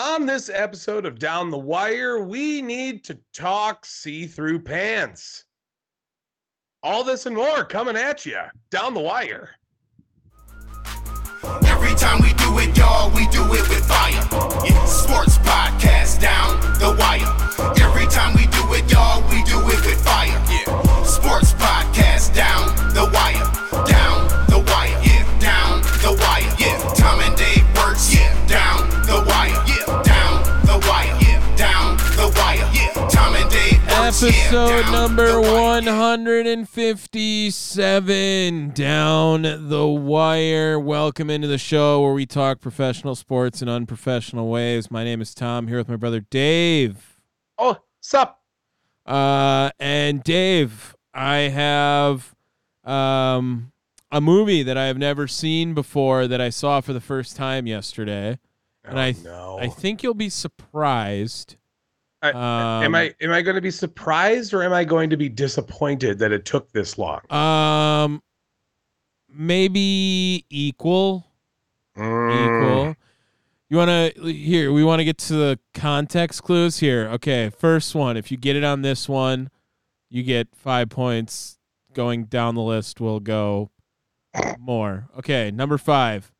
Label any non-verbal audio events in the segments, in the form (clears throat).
On this episode of Down the Wire, we need to talk see through pants. All this and more coming at you down the wire. Every time we do it, y'all, we do it with fire. Yeah, sports podcast down the wire. Every time we do it, y'all, we do it with fire. Yeah, Episode number 157 Down the Wire. Welcome into the show where we talk professional sports in unprofessional ways. My name is Tom, here with my brother Dave. Oh, sup? Uh, and Dave, I have um, a movie that I have never seen before that I saw for the first time yesterday. And Oh, I th- no. I think you'll be surprised. I- um, am I am I going to be surprised or am I going to be disappointed that it took this long? Um, maybe equal. Mm. Equal. You want to here? We want to get to the context clues here. Okay, first one. If you get it on this one, you get five points. Going down the list, will go more. Okay, number five,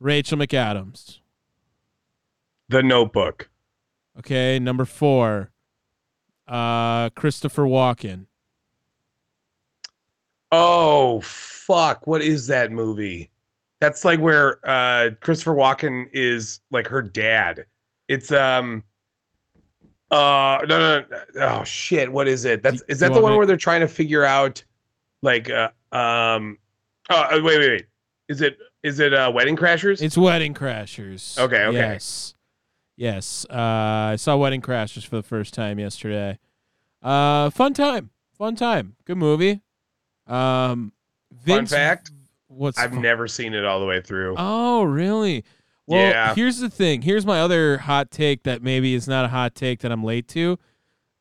Rachel McAdams. The Notebook. Okay, number four, uh, Christopher Walken. Oh fuck! What is that movie? That's like where uh Christopher Walken is like her dad. It's um. Uh no no, no oh shit what is it that's is that the one where they're trying to figure out like uh um oh uh, wait wait wait is it is it uh Wedding Crashers It's Wedding Crashers. Okay, okay. Yes. Yes. Uh, I saw Wedding Crashers for the first time yesterday. Uh, fun time. Fun time. Good movie. Um, Vince, fact, What's I've fun- never seen it all the way through Oh, really? Well, Yeah. here's the thing. Here's my other hot take that maybe is not a hot take that I'm late to.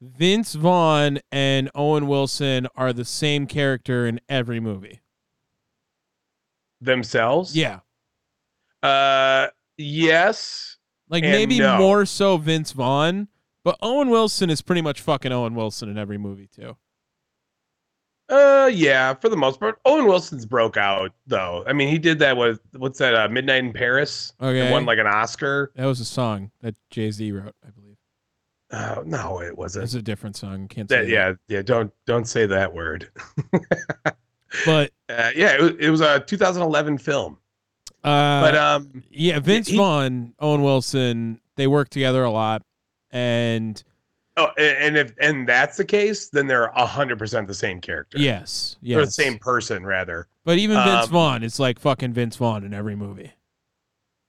Vince Vaughn and Owen Wilson are the same character in every movie. themselves Yeah. uh yes Like And maybe no. more so Vince Vaughn, but Owen Wilson is pretty much fucking Owen Wilson in every movie too. Uh, yeah, for the most part. Owen Wilson's broke out though. I mean, he did that with what's that? Uh, Midnight in Paris. Okay. It won like an Oscar. That was a song that Jay Z wrote, I believe. Uh, no, it wasn't. It's a different song. Can't say That, yeah, yeah. Don't don't say that word. (laughs) But Uh, yeah, it it was a 2011 film. Uh, But um, yeah, Vince he- Vaughn, Owen Wilson, they work together a lot, and oh, and if and that's the case, then they're hundred percent the same character. yes, yes, or the same person rather. But even Vince Um, Vaughn is like fucking Vince Vaughn in every movie.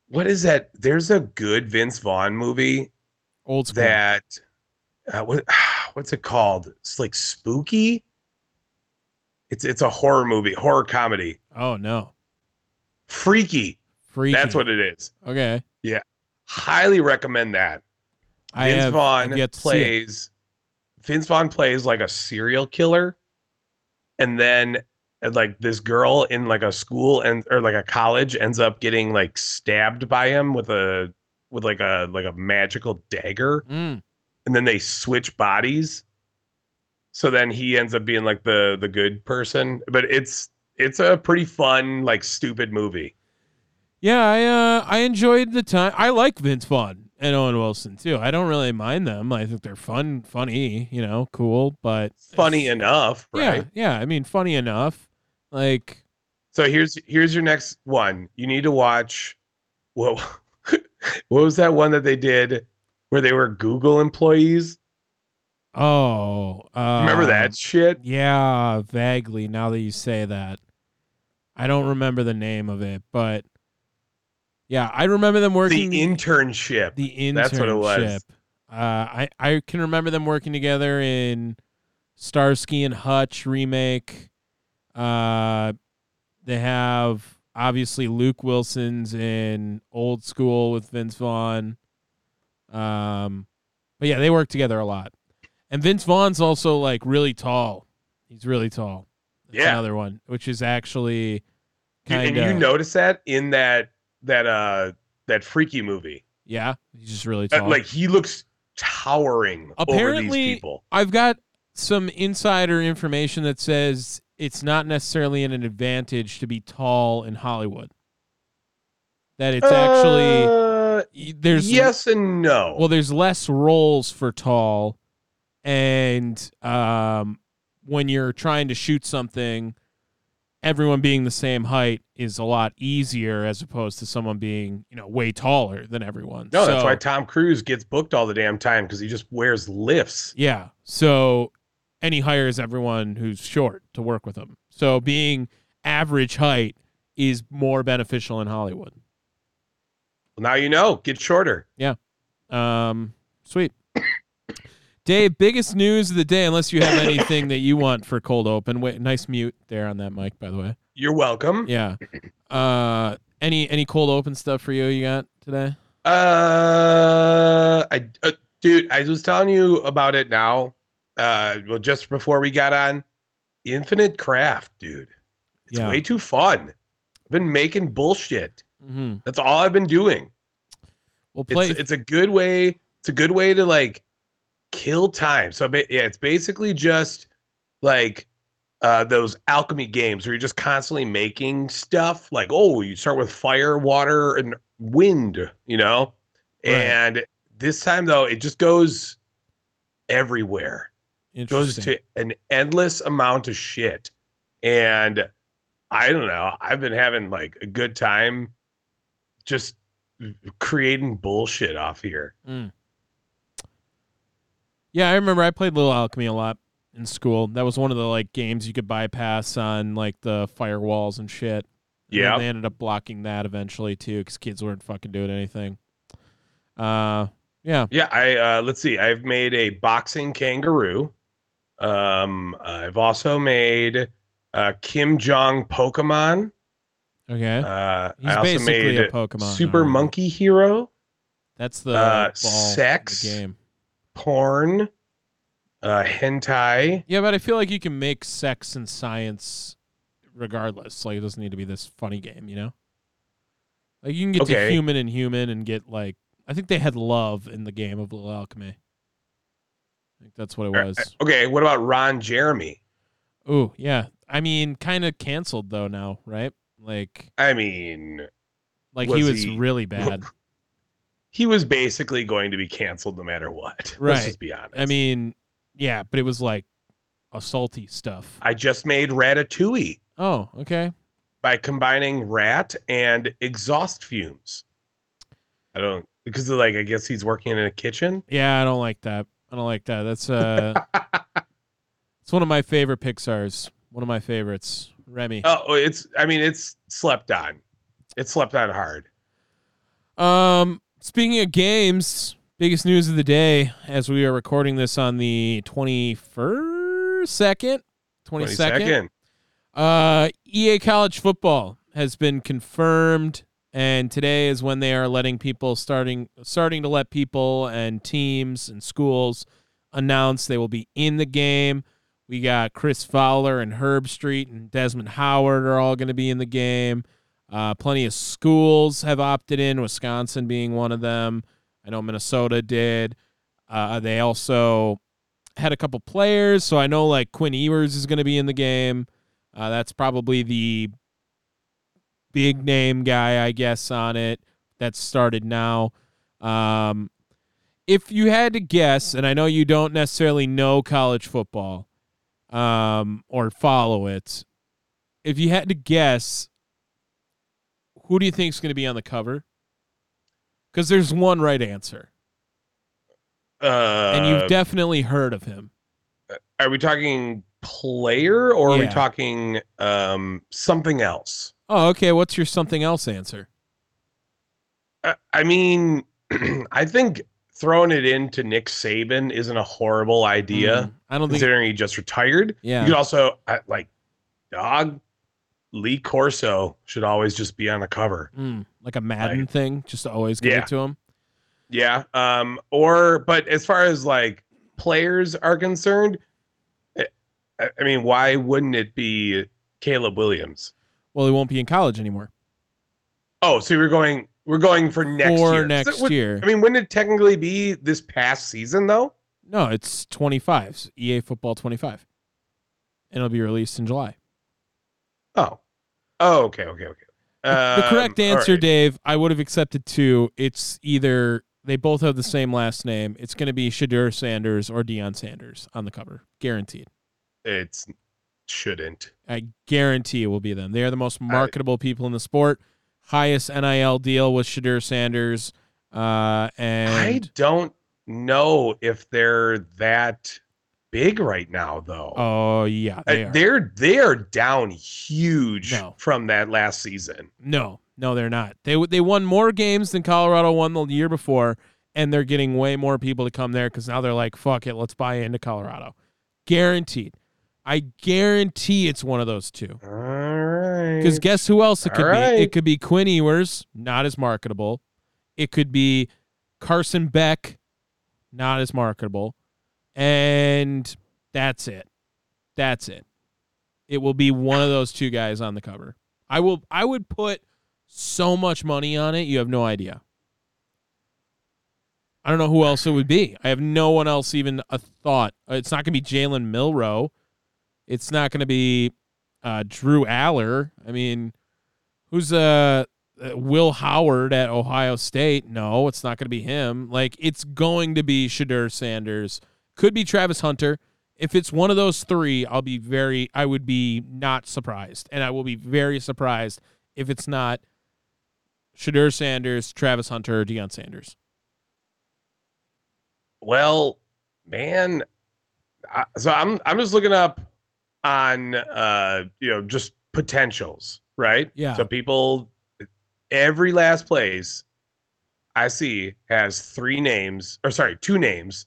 What is that? There's a good Vince Vaughn movie Old school. that uh, what (sighs) what's it called? It's like spooky. It's it's a horror movie, horror comedy. oh no, Freaky. freaky. That's what it is. Okay, Yeah. Highly recommend that. I Vince have Vaughn I've yet to see it. plays Vince Vaughn plays like a serial killer, and then like this girl in like a school and or like a college ends up getting like stabbed by him with a with like a like a magical dagger, Mm. and then they switch bodies. So then he ends up being like the the good person, but it's it's a pretty fun like stupid movie. Yeah, I uh, I enjoyed the time. I like Vince Vaughn and Owen Wilson too. I don't really mind them. I think they're fun, funny, you know, cool, but Funny enough, right? yeah. yeah. I mean, funny enough. Like, So here's here's your next one. You need to watch Whoa, (laughs) what was that one that they did where they were Google employees? oh, uh, Remember that shit? Yeah, vaguely. Now that you say that, I don't remember the name of it, but yeah, I remember them working The internship. the internship. That's what it was. Uh, I I can remember them working together in Starsky and Hutch remake. Uh, they have obviously Luke Wilson's in Old School with Vince Vaughn. Um, but yeah, they work together a lot. And Vince Vaughn's also like really tall. He's really tall. Yeah. another one, which is actually kind and of you notice that in that that uh that freaky movie. Yeah, he's just really Uh, tall. like he looks towering over Apparently- these people. I've got some insider information that says it's not necessarily an advantage to be tall in Hollywood. That it's actually Uh, y- there's yes and no. well there's less roles for tall and um when you're trying to shoot something everyone being the same height is a lot easier as opposed to someone being you know way taller than everyone no, that's why Tom Cruise gets booked all the damn time because he just wears lifts. Yeah. So and he hires everyone who's short to work with him. So being average height is more beneficial in Hollywood. Well, now you know. Get shorter. Yeah. Um sweet. Dave, biggest news of the day, unless you have anything that you want for cold open. Wait, nice mute there on that mic, by the way. You're welcome. Yeah. Uh any any cold open stuff for you you got today? Uh, I, uh, dude, I was telling you about it now. Uh, well, just before we got on, Infinite Craft, dude. It's Yeah. way too fun. I've been making bullshit. Mm-hmm. That's all I've been doing. We'll play It's it's a good way. It's a good way to like kill time. So yeah, it's basically just like uh those alchemy games where you're just constantly making stuff. Like oh, you start with fire, water, and wind. You know, Right. and this time though, it just goes everywhere. It goes to an endless amount of shit, and I don't know. I've been having like a good time just creating bullshit off here. Yeah, I remember I played Little Alchemy a lot in school. That was one of the like games you could bypass on like the firewalls and shit. And Yeah. they ended up blocking that eventually too, because kids weren't fucking doing anything. Uh, yeah, Yeah, I uh let's see. I've made a boxing kangaroo. Um I've also made uh Kim Jong Pokemon. okay. Uh He's I also basically made a Pokemon. Super already. Monkey Hero, That's the uh, sex. the game. Porn, uh hentai. Yeah, but I feel like you can make sex and science regardless. Like it doesn't need to be this funny game, you know? Like you can get to human and human and get like I think they had love in the game of Little Alchemy. I think that's what it Uh, was. Okay, what about Ron Jeremy? Ooh, yeah. I mean, kind of canceled though now, right? Like, I mean, like he Was was he- really bad. (laughs) he was basically going to be canceled no matter what. Right. (laughs) Let's just be honest. I mean, yeah, but it was like assaulty stuff. I just made Ratatouille Oh, okay. by combining rat and exhaust fumes. I don't because like I guess he's working in a kitchen. Yeah, I don't like that. I don't like that. That's uh, (laughs) it's one of my favorite Pixar's. One of my favorites, Remy. Oh, it's I mean it's slept on. It slept on hard. Um, speaking of games, biggest news of the day as we are recording this on the twenty first, second, twenty second. 22nd. Uh, EA College Football has been confirmed, and today is when they are letting people starting starting to let people and teams and schools announce they will be in the game. We got Chris Fowler and Herbstreit and Desmond Howard are all going to be in the game. Uh, plenty of schools have opted in, Wisconsin being one of them. I know Minnesota did. Uh, they also had a couple players, so I know like Quinn Ewers is going to be in the game. Uh, that's probably the big name guy, I guess, on it that started now. Um, if you had to guess, and I know you don't necessarily know college football um, or follow it, if you had to guess, who do you think is going to be on the cover? Because there's one right answer, Uh, and you've definitely heard of him. are we talking player or are we talking um something else? Oh, okay. What's your something else answer? I, I mean, (clears throat) I think throwing it into Nick Saban isn't a horrible idea, Mm, I don't think. considering he just retired. Yeah. You could also uh, like dog Lee Corso should always just be on the cover. Mm, like a Madden Like- thing, just to always give Yeah. it to him. Yeah. Um. Or, but as far as like players are concerned, eh, I, mean, why wouldn't it be Caleb Williams? Well, he won't be in college anymore. Oh, so we're going We're going for next for year. next So, year. I mean, wouldn't it technically be this past season though? No, it's 25. It's EA Football 25. And it'll be released in July. Oh. Oh, okay, okay, okay. The correct Um, answer, right. Dave, I would have accepted two. It's either they both have the same last name. It's going to be Shedeur Sanders or Deion Sanders on the cover. Guaranteed. It's shouldn't. I guarantee it will be them. They are the most marketable people in the sport. Highest NIL deal with Shedeur Sanders. Uh, and I don't know if they're that big right now though. oh yeah, Uh, they are. they're they are down huge No. from that last season. No, no, they're not. They they won more games than Colorado won the year before, and they're getting way more people to come there because now they're like, fuck it, let's buy into Colorado. Guaranteed. I guarantee it's one of those two. All right. Because guess who else it All could be? right. It could be Quinn Ewers, not as marketable. It could be Carson Beck, not as marketable. And that's it. That's it. It will be one of those two guys on the cover. I will I would put so much money on it, you have no idea. I don't know who else it would be. I have no one else even a thought. Uh, It's not going to be Jalen Milroe. It's not going to be uh, Drew Allar. I mean, who's uh, uh, Will Howard at Ohio State? No, it's not going to be him. Like it's going to be Shedeur Sanders. Could be Travis Hunter. If it's one of those three, I'll be very. I would be not surprised, and I will be very surprised if it's not Shedeur Sanders, Travis Hunter, or Deion Sanders. Well, man, I, so I'm I'm just looking up on uh you know just potentials, right? Yeah. So people, every last place I see has three names, or sorry, two names.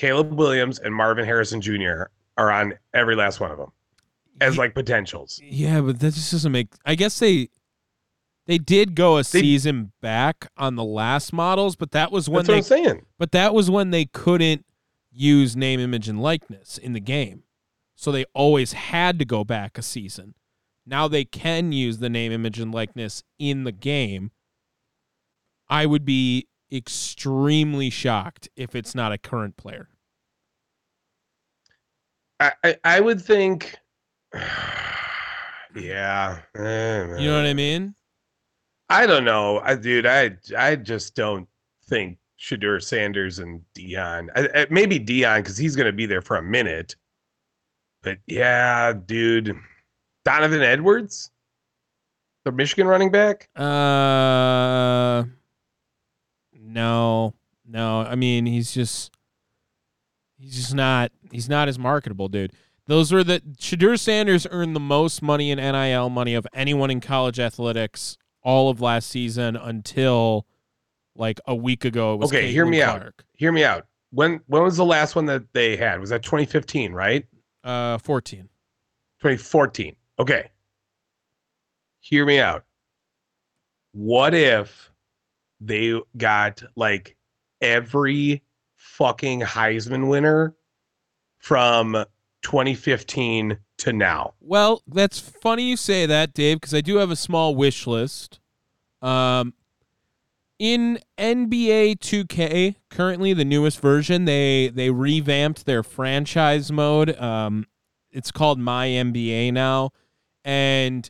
Caleb Williams and Marvin Harrison Jr. are on every last one of them as like potentials. Yeah, but that just doesn't make. I guess they they did go a They- season back on the last models, but that was when That's what. I'm saying. But that was when they couldn't use name, image, and likeness in the game, so they always had to go back a season. Now they can use the name, image, and likeness in the game. I would be extremely shocked if it's not a current player. I I, I would think. (sighs) Yeah. eh, You know what I mean? I don't know, I, dude. I I just don't think Shedeur Sanders and Deion. I, I, maybe Deion because he's gonna be there for a minute. But yeah, dude, Donovan Edwards, the Michigan running back. Uh, no, no. I mean, he's just he's just not he's not as marketable, dude. Those were the Shedeur Sanders earned the most money in NIL money of anyone in college athletics all of last season until like a week ago. It was Okay, hear Caitlin me out. Hear me out. When when was the last one that they had? Was that 2015, right? Uh, fourteen. 2014. Okay. Hear me out. What if they got like every fucking Heisman winner from 2015 to now? Well, that's funny you say that, Dave, because I do have a small wish list. Um, in NBA 2K, currently the newest version, they they revamped their franchise mode. Um, it's called My NBA now, and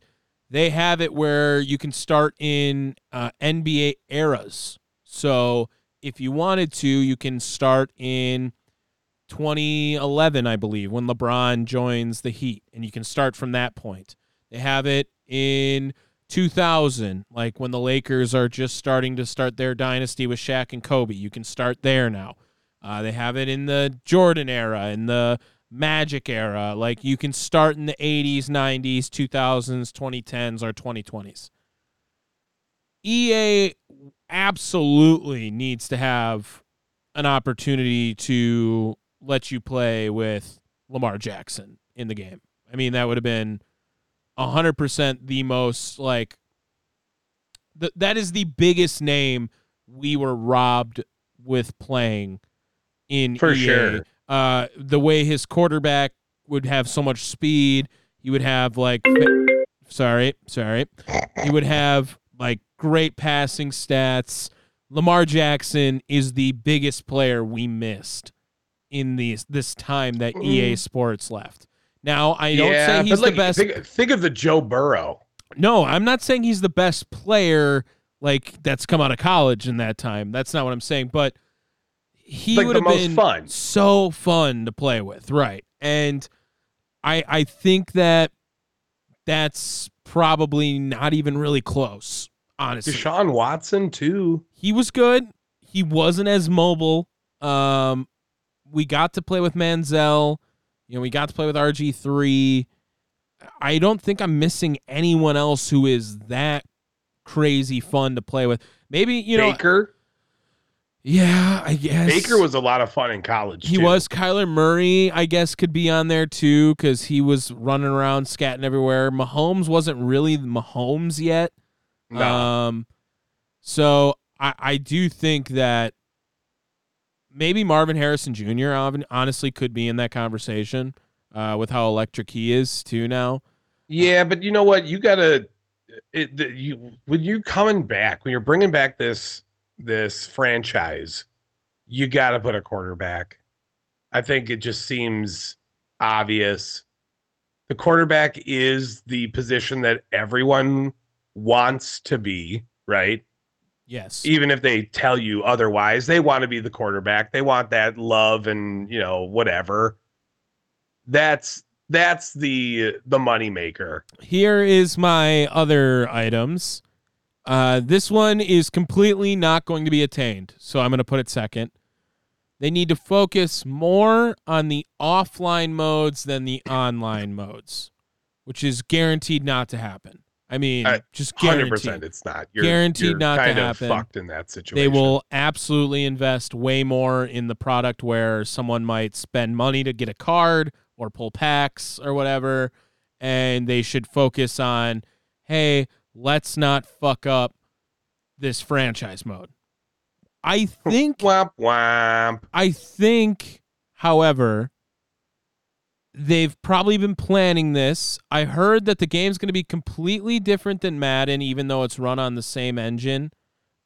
they have it where you can start in uh, NBA eras. So if you wanted to, you can start in 2011, I believe, when LeBron joins the Heat, and you can start from that point. They have it in 2000, like when the Lakers are just starting to start their dynasty with Shaq and Kobe. You can start there now. Uh, they have it in the Jordan era, in the Magic era. Like you can start in the 80s, 90s, 2000s, 2010s, or 2020s. EA absolutely needs to have an opportunity to let you play with Lamar Jackson in the game. I mean, that would have been 100% the most like th- that is the biggest name we were robbed with playing in For EA. sure. Uh, the way his quarterback would have so much speed, he would have like sorry, sorry. He would have like great passing stats. Lamar Jackson is the biggest player we missed in these this time that EA Sports left. Now I don't yeah, say he's like, the best. Think, think of the Joe Burrow. No, I'm not saying he's the best player like that's come out of college in that time. That's not what I'm saying. But he Like would have been fun. so fun to play with, right? And I I think that that's probably not even really close. Honestly, Deshaun Watson too. he was good. He wasn't as mobile. Um, we got to play with Manziel. You know, we got to play with RG three. I don't think I'm missing anyone else who is that crazy fun to play with. Maybe you know, Baker. Yeah, I guess Baker was a lot of fun in college. He too. was Kyler Murray, I guess, could be on there too because he was running around scatting everywhere. Mahomes wasn't really Mahomes yet. No. Um, so I, I do think that maybe Marvin Harrison Jr. honestly could be in that conversation uh, with how electric he is too now. Yeah, but you know what? You gotta. It, the, you when you coming back when you're bringing back this this franchise, you got to put a quarterback. I think it just seems obvious. The quarterback is the position that everyone wants to be, right? Yes. Even if they tell you otherwise, they want to be the quarterback. They want that love and, you know, whatever. That's that's the the money maker. Here is my other items. Uh, this one is completely not going to be attained, so I'm going to put it second. They need to focus more on the offline modes than the online modes, which is guaranteed not to happen. I mean, Uh, just guaranteed. percent, it's not. You're, Guaranteed you're not to happen. Fucked in that situation. They will absolutely invest way more in the product where someone might spend money to get a card or pull packs or whatever. And they should focus on, hey, let's not fuck up this franchise mode. I think (laughs) Womp womp. I think, however, they've probably been planning this. I heard that the game's going to be completely different than Madden, even though it's run on the same engine.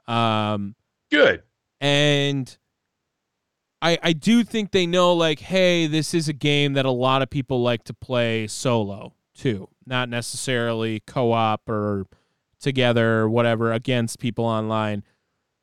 Um, Good. and I I do think they know like, hey, this is a game that a lot of people like to play solo too, not necessarily co-op or together or whatever against people online.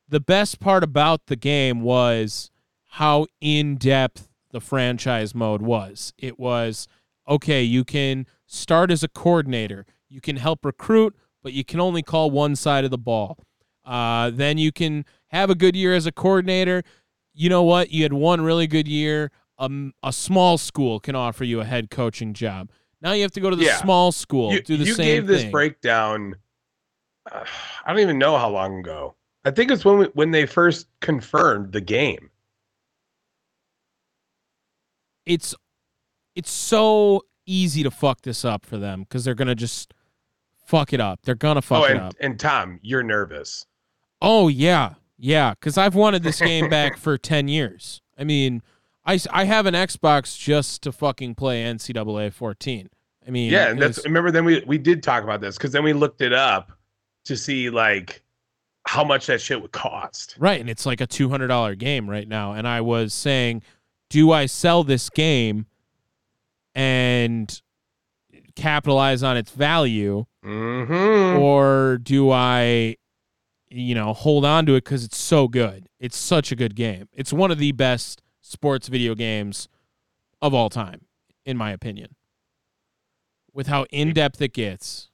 The best part about the game was how in depth the franchise mode was. It was okay, you can start as a coordinator, you can help recruit, but you can only call one side of the ball. Uh, then you can have a good year as a coordinator. You know what? You had one really good year. Um, a small school can offer you a head coaching job. Now you have to go to the Yeah. small school, You, do the you same gave this thing. breakdown. Uh, (sighs) I don't even know how long ago. I think it's when we, when they first confirmed the game. It's it's so easy to fuck this up for them because they're gonna just fuck it up. They're gonna fuck oh, it up. and Tom, you're nervous. Oh yeah, yeah. Because I've wanted this game back for (laughs) ten years. I mean, I I have an Xbox just to fucking play NCAA 14. I mean, Yeah, and that's remember then we we did talk about this because then we looked it up to see like how much that shit would cost. right, and it's like a two hundred dollar game right now. And I was saying, do I sell this game and capitalize on its value, Mm-hmm. or do I, you know, hold on to it because it's so good? It's such a good game. It's one of the best sports video games of all time, in my opinion. With how in depth it gets.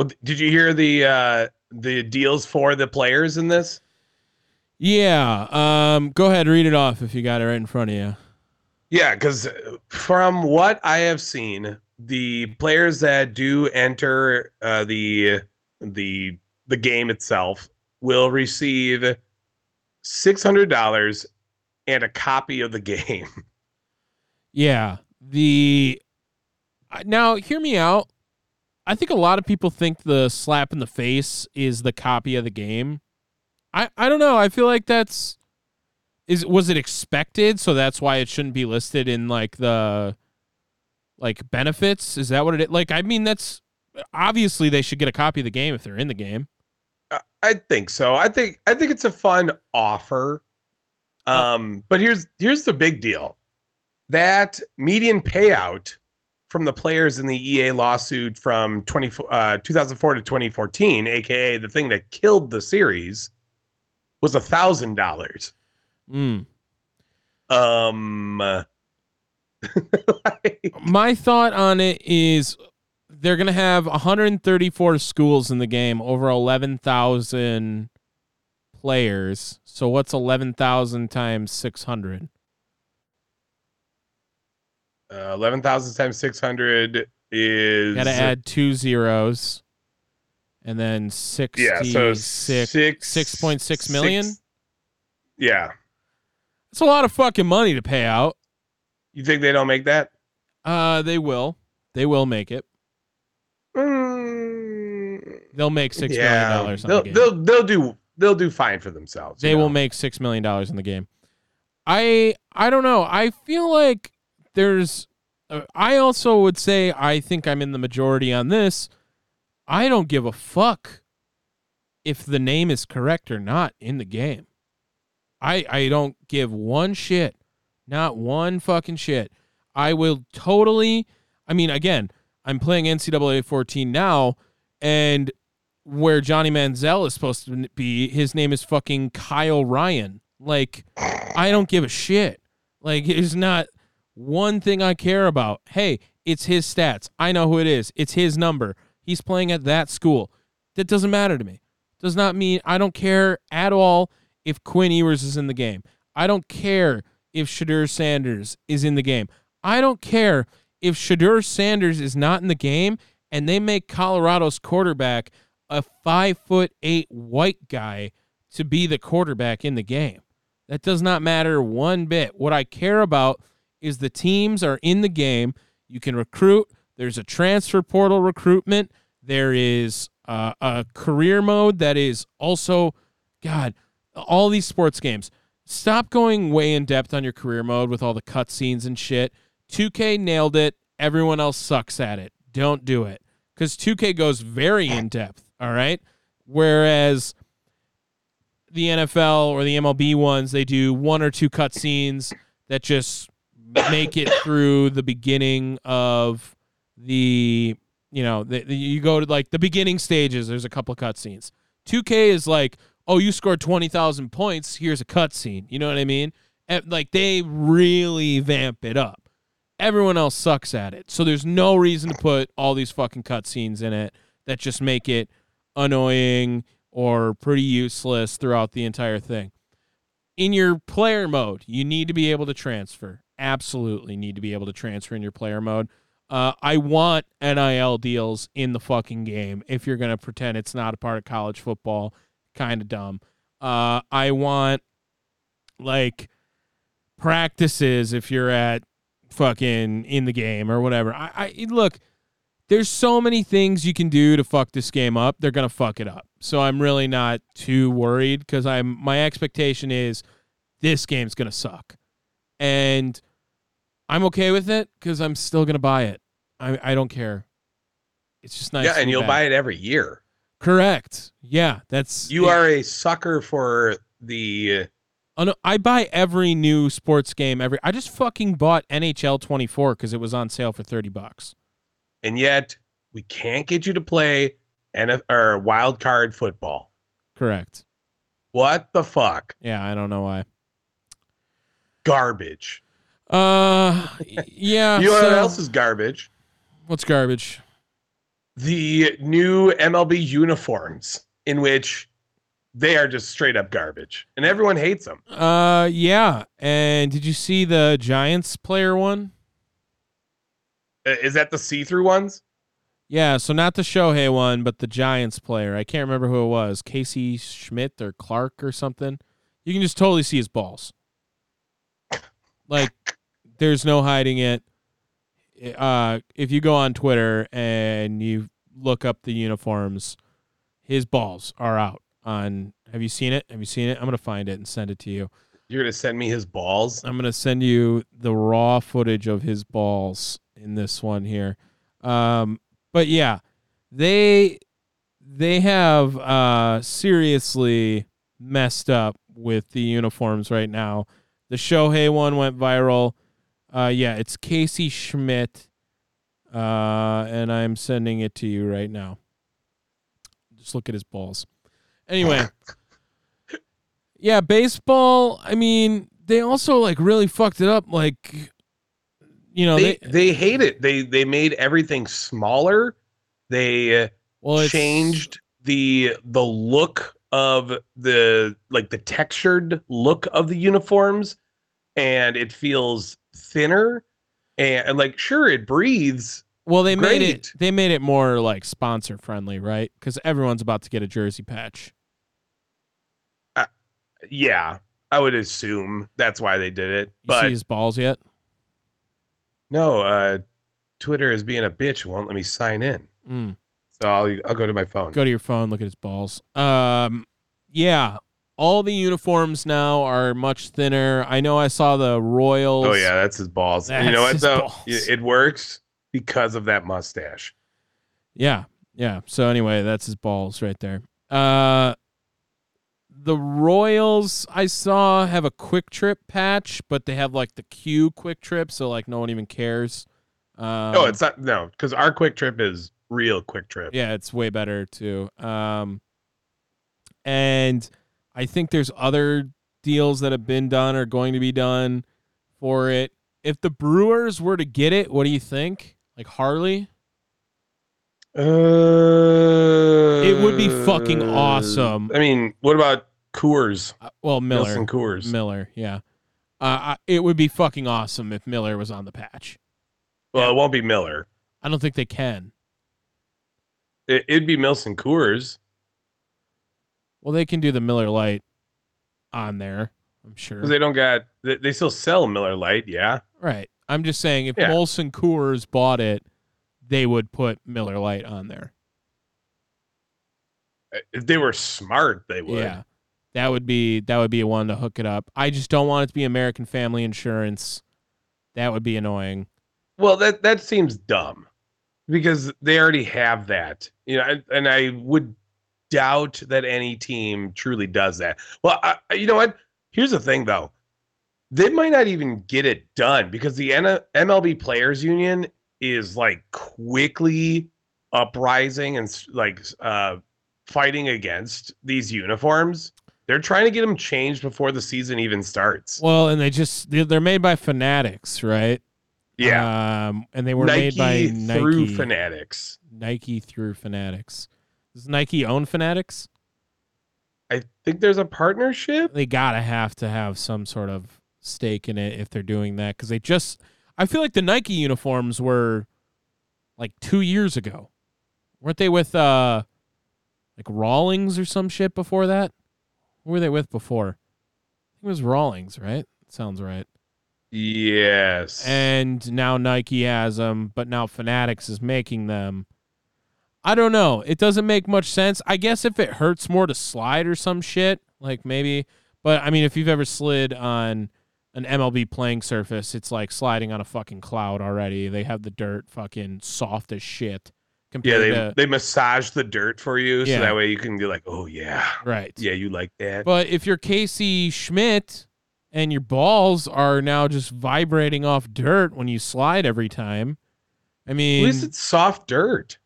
Well, did you hear the uh the deals for the players in this? Yeah. Um. Go ahead, read it off if you got it right in front of you. Yeah, because from what I have seen, the players that do enter uh, the the the game itself will receive six hundred dollars and a copy of the (laughs) game. Yeah. The now hear me out. I think a lot of people think the slap in the face is the copy of the game. I I don't know. I feel like that's is was it expected so that's why it shouldn't be listed in like the like benefits? Is that what it Like I mean that's obviously they should get a copy of the game if they're in the game. I- think so. I think I think it's a fun offer. Um, but here's here's the big deal. That median payout from the players in the EA lawsuit from 20, uh, 2004 to 2014, aka the thing that killed the series, was a thousand dollars. Mm. Um, (laughs) like- My thought on it is they're going to have 134 schools in the game, over 11,000 players. So what's 11,000 times 600? Uh, eleven thousand times six hundred is Got to add two zeros. And then 66 yeah, so six 6.6 million? six- yeah, It's a lot of fucking money to pay out. you think they don't make that? Uh they will. They will make it. Mm, They'll make six million yeah, dollars they'll, the they'll they'll do they'll do fine for themselves. they will know? make six million dollars in the game. I I don't know. I feel like there's. Uh, I also would say I think I'm in the majority on this. I don't give a fuck if the name is correct or not in the game. I I don't give one shit, not one fucking shit. I will totally. I mean, again, I'm playing NCAA 14 now, and where Johnny Manziel is supposed to be, his name is fucking Kyle Ryan. Like, I don't give a shit. Like, it's not one thing I care about. Hey, it's his stats. I know who it is. It's his number. He's playing at that school. That doesn't matter to me. Does not mean I don't care at all if Quinn Ewers is in the game. I don't care if Shedeur Sanders is in the game. I don't care if Shedeur Sanders is not in the game and they make Colorado's quarterback a five foot eight white guy to be the quarterback in the game. That does not matter one bit. What I care about is the teams are in the game. You can recruit. There's a transfer portal recruitment. There is uh, a career mode that is also, God, all these sports games. Stop going way in depth on your career mode with all the cutscenes and shit. 2K nailed it. Everyone else sucks at it. Don't do it because 2K goes very in depth. All right. Whereas the NFL or the MLB ones, they do one or two cutscenes that just make it through the beginning of the, you know, the, the- you go to like the beginning stages. There's a couple of cutscenes. 2K is like, oh, you scored 20,000 points. Here's a cutscene. You know what I mean? And, like they really vamp it up. Everyone else sucks at it. So there's no reason to put all these fucking cutscenes in it that just make it annoying or pretty useless throughout the entire thing. In your player mode, you need to be able to transfer. Absolutely need to be able to transfer in your player mode. Uh, I want NIL deals in the fucking game if you're going to pretend it's not a part of college football. Kind of dumb. Uh, I want like practices if you're at fucking in the game or whatever. I, I look, there's so many things you can do to fuck this game up. They're gonna fuck it up. So I'm really not too worried because I'm my expectation is this game's gonna suck, and I'm okay with it because I'm still gonna buy it. I I don't care. It's just nice. yeah, and you'll back. buy it every year. Correct. Yeah, that's You are a sucker for the Oh, no, I buy every new sports game. Every I just fucking bought NHL 24 because it was on sale for 30 bucks. and yet we can't get you to play NF or wild card football. Correct. What the fuck? Yeah, I don't know why. Garbage. Uh, yeah. You know what else is garbage? What's garbage? The new MLB uniforms, in which they are just straight up garbage, and everyone hates them. Uh, yeah. And did you see the Giants player one? Uh, Is that the see-through ones? Yeah. So not the Shohei one, but the Giants player. I can't remember who it was. Casey Schmitt or Clark or something. You can just totally see his balls. Like, there's no hiding it. Uh, if you go on Twitter and you look up the uniforms, his balls are out. On have you seen it? Have you seen it? I'm gonna find it and send it to you. You're gonna send me his balls. I'm gonna send you the raw footage of his balls in this one here. Um, but yeah, they they have uh seriously messed up with the uniforms right now. The Shohei one went viral. Uh yeah, it's Casey Schmitt. Uh and I'm sending it to you right now. Just look at his balls. Anyway. (laughs) yeah, baseball, I mean, they also like really fucked it up like you know, they, they, they hate it. They they made everything smaller. They uh, well changed the the look of the like the textured look of the uniforms and it feels thinner and, like sure it breathes Well, they made it they made it more like sponsor friendly, right? Cuz everyone's about to get a jersey patch. yeah i would assume that's why they did it You but see his balls yet? no uh twitter is being a bitch won't let me sign in Mm. so i'll, I'll go to my phone Go to your phone, look at his balls. Um, yeah, all the uniforms now are much thinner. I know I saw the Royals. oh yeah that's his balls and you know what though balls. it works because of that mustache yeah, yeah. So anyway, that's his balls right there. Uh, the Royals I saw have a QuikTrip patch, but they have like the Q QuikTrip, so like no one even cares. Um, oh it's not no because our QuikTrip is real QuikTrip yeah, it's way better too. Um, and I think there's other deals that have been done or going to be done for it. If the Brewers were to get it, what do you think? Like Harley? Uh, It would be fucking awesome. I mean, what about Coors? Uh, well, Miller. Molson Coors. Miller, yeah. Uh, I, it would be fucking awesome if Miller was on the patch. well, it won't be Miller. I don't think they can. It, it'd be Molson Coors. Well, they can do the Miller Lite on there. I'm sure They don't got. They, they still sell Miller Lite. Yeah. Right. I'm just saying if Yeah. Molson Coors bought it, they would put Miller Lite on there. Uh, if they were smart, they would. Yeah. That would be that would be a one to hook it up. I just don't want it to be American Family Insurance. That would be annoying. Well, that that seems dumb because they already have that. You know, and, and I would doubt that any team truly does that. Well, I, you know what? Here's the thing, though. They might not even get it done because the N- MLB Players Union is like quickly uprising and like uh, fighting against these uniforms. They're trying to get them changed before the season even starts. Well, and they just they're, they're made by Fanatics, right? yeah, Um, and they were Nike made by through Nike. Fanatics. Nike through Fanatics. Does Nike own Fanatics? I think there's a partnership. They gotta have to have some sort of stake in it if they're doing that because they just. I feel like the Nike uniforms were like two years ago, weren't they? With uh, like Rawlings or some shit before that. Who were they with before? I think it was Rawlings, right? Sounds right. Yes. and now Nike has them, but now Fanatics is making them. I don't know. It doesn't make much sense. I guess if it hurts more to slide or some shit, like maybe. But I mean, if you've ever slid on an MLB playing surface, it's like sliding on a fucking cloud already. They have the dirt fucking soft as shit yeah, they to they massage the dirt for you, Yeah. so that way you can be like, oh yeah, right. yeah, you like that. But if you're Casey Schmitt and your balls are now just vibrating off dirt when you slide every time, I mean, At least it's soft dirt.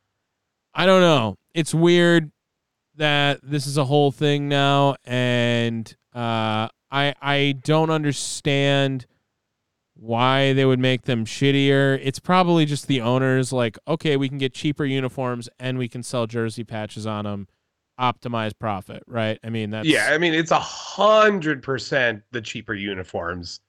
I don't know. It's weird that this is a whole thing now, and uh, I I don't understand why they would make them shittier. It's probably just the owners like, okay, we can get cheaper uniforms and we can sell jersey patches on them, optimize profit, right? I mean, that's Yeah, I mean it's a hundred percent the cheaper uniforms,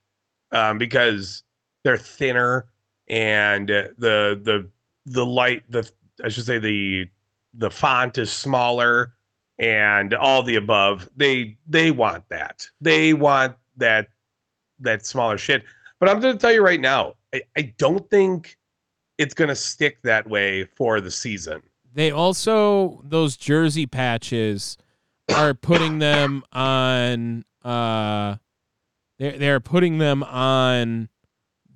um, because they're thinner and the the the light the I should say the the font is smaller and all the above. They they want that. They want that that smaller shit. But I'm gonna tell you right now, I, I don't think it's gonna stick that way for the season. They also those jersey patches are putting them on uh they're they're putting them on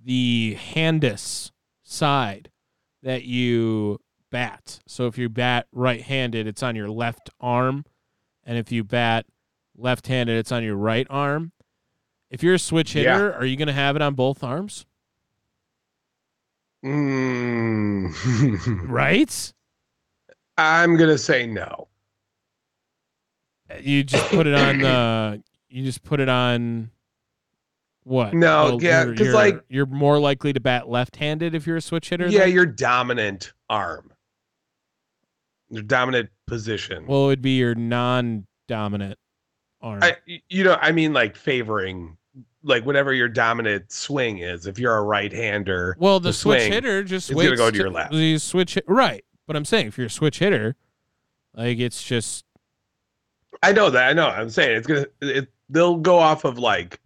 the Handis side that you bat. So if you bat right-handed, it's on your left arm, and if you bat left-handed, it's on your right arm. If you're a switch Yeah. hitter, are you going to have it on both arms? Mm. (laughs) Right? I'm gonna say no. You just put it on the. (coughs) You just put it on. What? No, Oh, yeah, 'cause, like- you're more likely to bat left-handed if you're a switch hitter. Yeah, then? your dominant arm, your dominant position. Well, it would be your non-dominant arm. I, you know, I mean, like favoring, like whatever your dominant swing is. If you're a right-hander, well, the, the switch swing hitter just is gonna go to your left. The switch hit, right, but I'm saying if you're a switch hitter, like it's just I know that. I know. I'm saying it's gonna. It, they'll go off of like,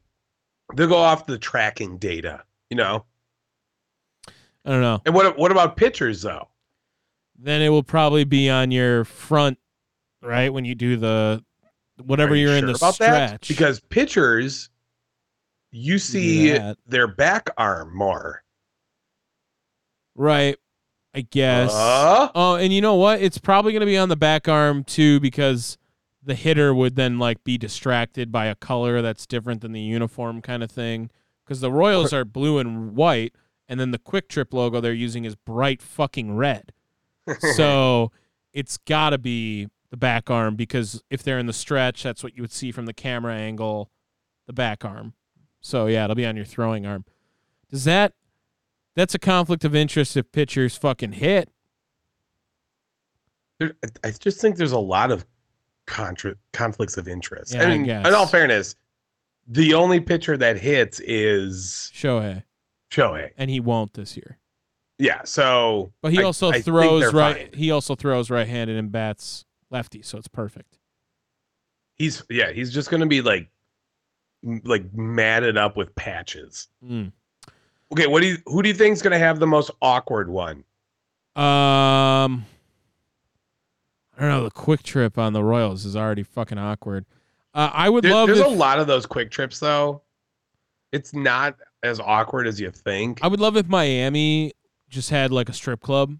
they'll go off the tracking data. You know. I don't know. And what what about pitchers though? Then it will probably be on your front, right when you do the whatever Are you you're in the about stretch. that? Because pitchers, you see that. their back arm more. right, I guess. Uh, Oh, and you know what? It's probably going to be on the back arm too because the hitter would then like be distracted by a color that's different than the uniform kind of thing. Because the Royals are blue and white, and then the QuikTrip logo they're using is bright fucking red. So it's got to be the back arm because if they're in the stretch, that's what you would see from the camera angle, the back arm. So yeah, it'll be on your throwing arm. Does that? That's a conflict of interest if pitchers fucking hit. there- I- I just think there's a lot of contra- conflicts of interest. Yeah, I I mean, guess. in all fairness, the only pitcher that hits is Shohei, Shohei. and he won't this year. Yeah, so But he also I throws they're right. fine. He also throws right-handed and bats lefty, so it's perfect. He's yeah, he's just gonna be like, like matted up with patches. Mm. Okay, what do you who do you think's gonna have the most awkward one? Um, I don't know. The QuikTrip on the Royals is already fucking awkward. Uh, I would There- love. there's if, a lot of those QuikTrips though. It's not as awkward as you think. I would love if Miami just had like a strip club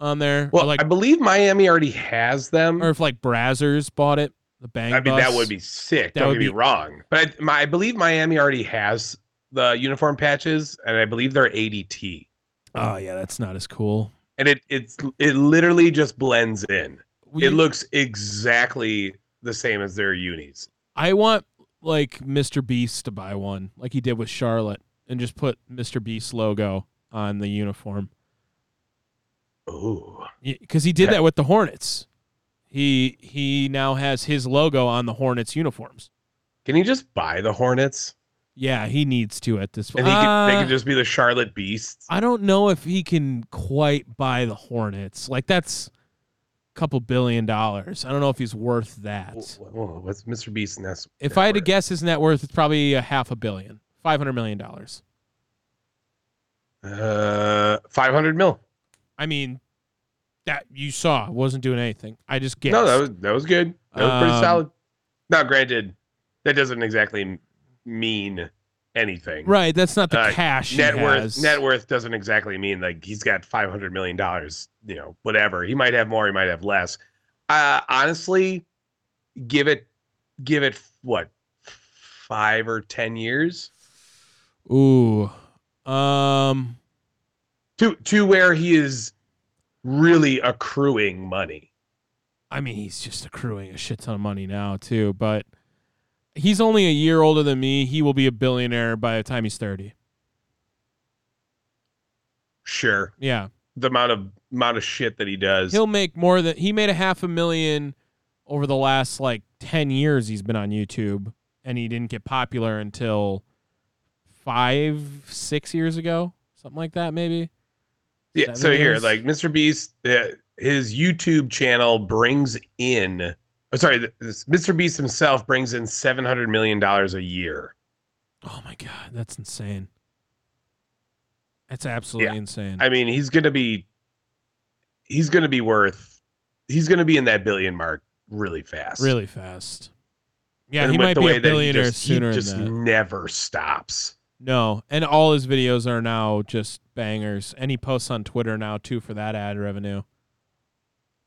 on there, well, like, I believe Miami already has them. or if like Brazzers bought it, the Bang. I mean, that would be sick. That Don't would get me be- wrong, but I, my, I believe Miami already has the uniform patches, and I believe they're ADT, Oh yeah, that's not as cool. and it it's it literally just blends in. We- It looks exactly the same as their unis. I want like Mr. Beast to buy one, like he did with Charlotte, and just put Mr. Beast logo on the uniform. Ooh, Because he did Yeah. that with the Hornets. He he now has his logo on the Hornets uniforms. can he just buy the Hornets, Yeah, he needs to at this and point. he can, they Uh, can just be the Charlotte Beasts? I don't know if he can quite buy the Hornets. Like that's a couple billion dollars. I don't know if he's worth that. Wh- wh- What's Mr. Beast? And that's If I had to guess his net worth, it's probably a half a billion, five hundred million dollars. Uh, five hundred mil. I mean, that you saw wasn't doing anything. I just guessed. No, that was that was good. That was pretty Um, solid. Now, granted, that doesn't exactly mean anything. right. That's not the Uh, cash Net worth has. net worth doesn't exactly mean like he's got five hundred million dollars. You know, whatever. He might have more. He might have less. Uh, honestly, give it give it what five or ten years Ooh, um, to to where he is really accruing money. I mean, he's just accruing a shit ton of money now too. But he's only a year older than me. He will be a billionaire by the time he's thirty. Sure, Yeah, the amount of amount of shit that he does. he'll make more than he made a half a million over the last like 10 years he's been on YouTube and he didn't get popular until 5 6 years ago something like that maybe Yeah. So here, years? like Mr. Beast, uh, his YouTube channel brings in. Oh, sorry, this, Mr. Beast himself brings in seven hundred million dollars a year. oh my god that's insane that's absolutely insane I mean, he's gonna be. He's gonna be worth. He's gonna be in that billion mark really fast. really fast yeah And he might be a billionaire just- he just never stops. No and all his videos are now just bangers and he posts on twitter now too for that ad revenue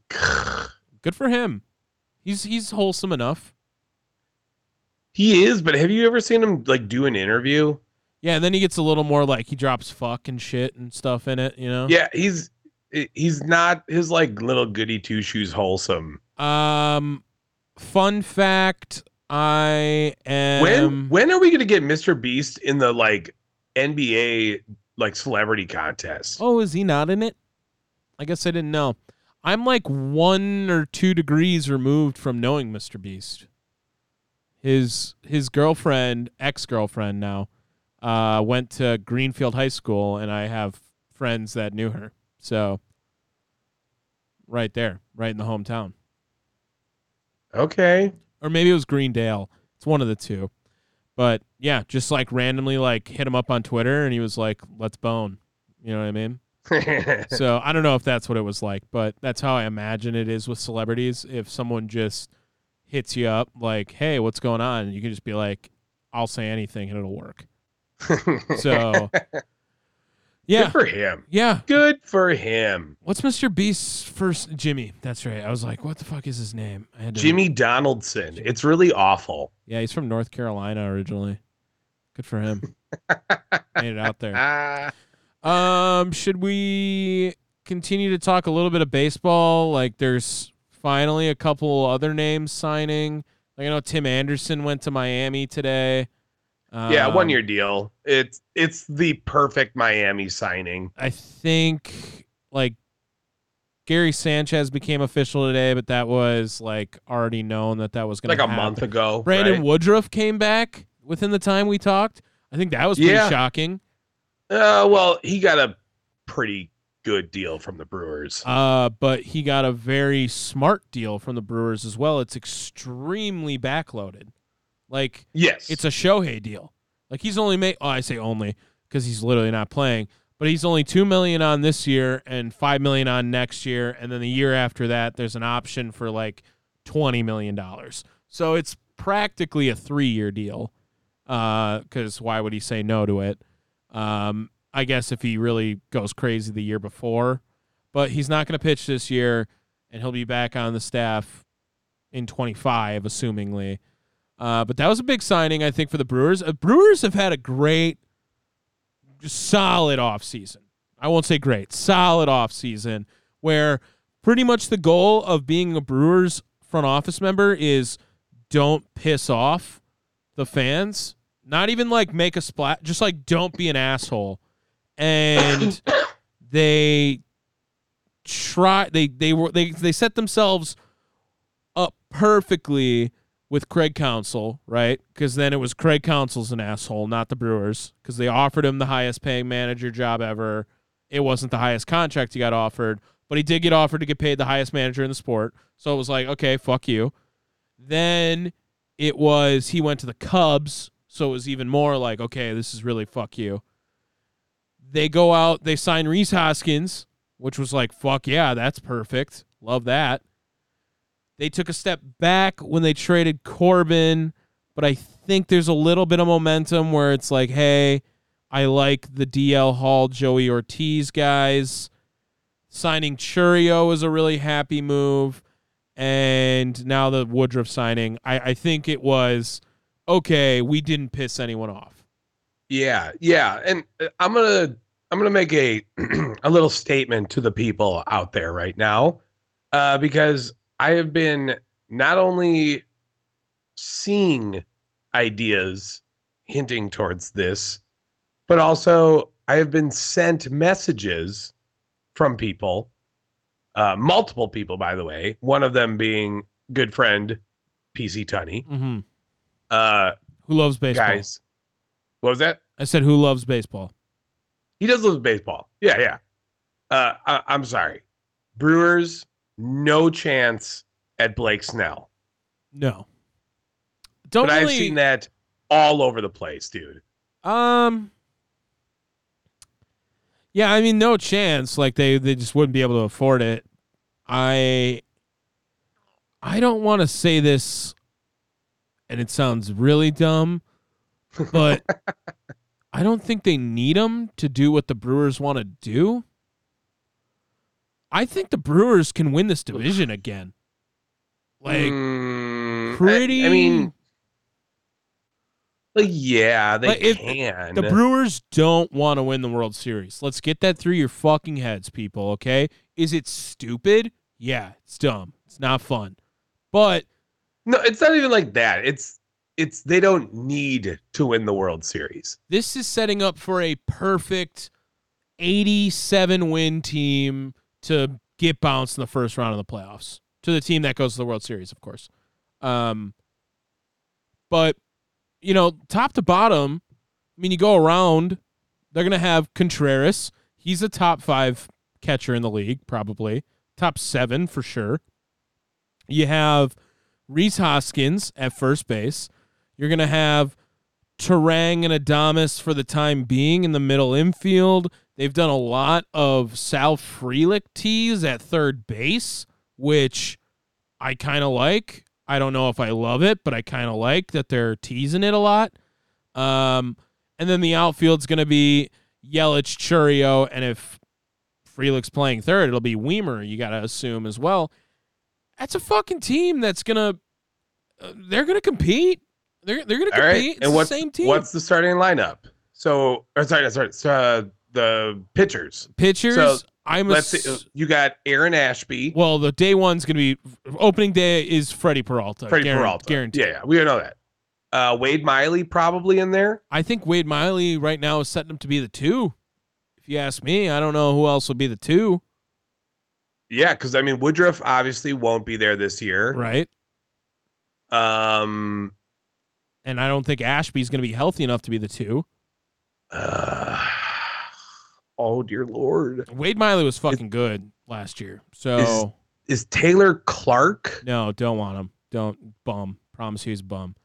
(sighs) Good for him. He's he's wholesome enough. He is, but have you ever seen him like do an interview? Yeah, and then he gets a little more like he drops fuck and shit and stuff in it, you know? Yeah, he's he's not his like little goody two shoes wholesome. Um fun fact, I am When when are we gonna get Mr. Beast in the like NBA like celebrity contest? Oh, is he not in it? I guess I didn't know. I'm like one or two degrees removed from knowing Mr. Beast. His his girlfriend, ex girlfriend now, uh, went to Greenfield High School, and I have friends that knew her. So, right there, right in the hometown, Okay. Or maybe it was Greendale. It's one of the two. But yeah, just like randomly, like hit him up on Twitter, and he was like, "Let's bone." You know what I mean? (laughs) so I don't know if that's what it was like, but that's how I imagine it is with celebrities. If someone just hits you up like, "Hey, what's going on?" you can just be like, "I'll say anything and it'll work." (laughs) So yeah, Good for him. yeah. Good for him. What's Mr. Beast's first Jimmy? That's right. I was like, "What the fuck is his name?" I had to, Jimmy Donaldson. It's really awful. Yeah, he's from North Carolina originally. Good for him. (laughs) Made it out there. Um, should we continue to talk a little bit of baseball? Like, there's finally a couple other names signing. Like, I know Tim Anderson went to Miami today. Yeah, Um, one year deal. It's it's the perfect Miami signing. I think like Gary Sanchez became official today, but that was like already known that that was going Like to like a month ago. Brandon right? Woodruff came back within the time we talked. I think that was pretty Yeah. shocking. Uh, well, he got a pretty good deal from the Brewers. Uh, but he got a very smart deal from the Brewers as well. It's extremely backloaded. Like yes. it's a Shohei deal. Like he's only made oh, I say only because he's literally not playing, but he's only two million on this year and five million on next year, and then the year after that, there's an option for like twenty million dollars. So it's practically a three year deal. Uh, because why would he say no to it? Um, I guess if he really goes crazy the year before, but he's not going to pitch this year, and he'll be back on the staff in 25, assumingly. Uh, but that was a big signing, I think, for the Brewers. Uh, Brewers have had a great, solid offseason. I won't say great, solid offseason where pretty much the goal of being a Brewers front office member is don't piss off the fans. Not even like make a splat, just like don't be an asshole. And (coughs) they try they they were they they set themselves up perfectly with Craig Counsell, right? Because then it was Craig Counsell's an asshole, not the Brewers, because they offered him the highest paying manager job ever. It wasn't the highest contract he got offered, but he did get offered to get paid the highest manager in the sport. So it was like, okay, fuck you. Then it was he went to the Cubs, so it was even more like, okay, this is really fuck you. They go out, they sign Rhys Hoskins, which was like, fuck yeah, that's perfect. Love that. They took a step back when they traded Corbin, but I think there's a little bit of momentum where it's like, hey, I like the DL Hall, Joey Ortiz guys. Signing Chourio is a really happy move. And now the Woodruff signing, I, I think it was okay, we didn't piss anyone off. Yeah, yeah, and uh, I'm gonna I'm gonna make a (clears throat) a little statement to the people out there right now, uh, because I have been not only seeing ideas hinting towards this, but also I have been sent messages from people, uh, multiple people, by the way. One of them being good friend PC Tunney. Mm-hmm. Uh, Who loves baseball? guys, what was that? I said, who loves baseball? He does love baseball. Yeah, yeah. Uh, I, I'm sorry. Brewers, no chance at Blake Snell. No. Don't but I've seen that all over the place, dude. Um. Yeah, I mean, no chance. Like they, they just wouldn't be able to afford it. I, I don't want to say this, and it sounds really dumb, but (laughs) I don't think they need him to do what the Brewers want to do. I think the Brewers can win this (sighs) division again. Like Mm, pretty I, mean, like, yeah, they Like, can. The Brewers don't want to win the World Series. Let's get that through your fucking heads, people, okay? Is it stupid? Yeah, it's dumb. It's not fun. But no, it's not even like that. It's it's they don't need to win the World Series. this is setting up for a perfect 87 win team to get bounced in the first round of the playoffs to the team that goes to the World Series, of course. Um, but you know, top to bottom, I mean, you go around, they're gonna have Contreras. He's a top five catcher in the league, probably top seven for sure. You have Rhys Hoskins at first base. You're gonna have Turang and Adames for the time being in the middle infield. They've done a lot of Sal Frelick tees at third base, which I kind of like. I don't know if I love it, but I kind of like that they're teasing it a lot. Um, and then the outfield's going to be Yelich, Chourio, and if Frelick's playing third, it'll be Wiemer. You got to assume as well. That's a fucking team that's gonna. Uh, they're gonna compete. They're they're gonna All right, compete. It's and what's the same team. what's the starting lineup? So, or sorry, sorry, it's, uh, the pitchers. pitchers? so, I'm Let's ass- see. You got Aaron Ashby, Well, the day one's gonna be opening day is Freddy Peralta. Freddy Peralta. guaranteed. Yeah, yeah, we all know that. Uh, Wade Miley probably in there. I think Wade Miley right now is setting him to be the two. If you ask me, I don't know who else will be the two. Yeah, because I mean Woodruff obviously won't be there this year. Right. Um. And I don't think Ashby's gonna be healthy enough to be the two. uh, oh dear lord, Wade Miley was fucking good last year. So is Taylor Clark? no, don't want him. Don't bum. Promise he's bum.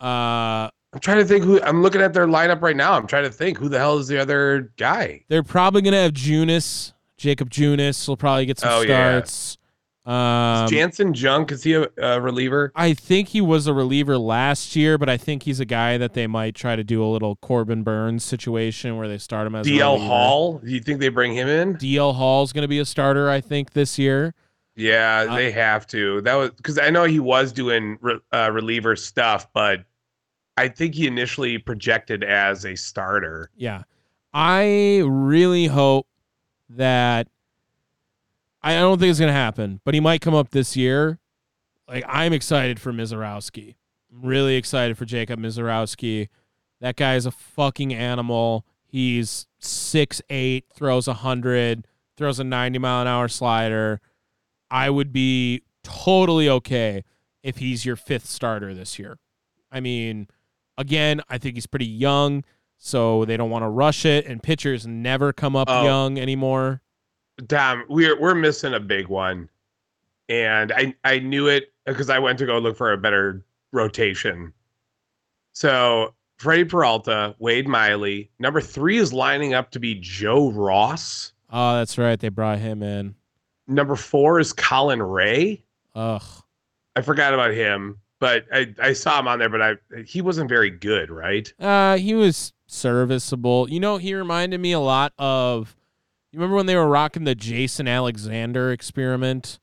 Uh I'm trying to think who. I'm looking at their lineup right now. I'm trying to think who the hell is the other guy. they're probably gonna have Junis. Jakob Junis will probably get some Oh, yeah. Um, Is Janson Junk is he a, a reliever? I think he was a reliever last year, but I think he's a guy that they might try to do a little Corbin Burnes situation where they start him as DL. Hall. Do you think they bring him in? DL Hall's going to be a starter, I think, this year. Yeah, Uh, they have to. That was because I know he was doing re, uh, reliever stuff, but I think he initially projected as a starter. Yeah. I really hope that I don't think it's going to happen, but he might come up this year. Like I'm excited for Misiorowski. I'm really excited for Jacob Misiorowski. That guy is a fucking animal. He's six eight, throws a hundred, throws a ninety mile an hour slider. I would be totally okay if he's your fifth starter this year. I mean, again, I think he's pretty young, so they don't want to rush it, and pitchers never come up Oh. young anymore. Damn, we're we're missing a big one, and I I knew it because I went to go look for a better rotation. So Freddy Peralta, Wade Miley, number three is lining up to be Joe Ross. Oh, that's right. They brought him in. Number four is Colin Rea. Ugh. I forgot about him, but I, I saw him on there, but I he wasn't very good, right? Uh, he was serviceable. You know, he reminded me a lot of. You remember when they were rocking the Jason Alexander experiment,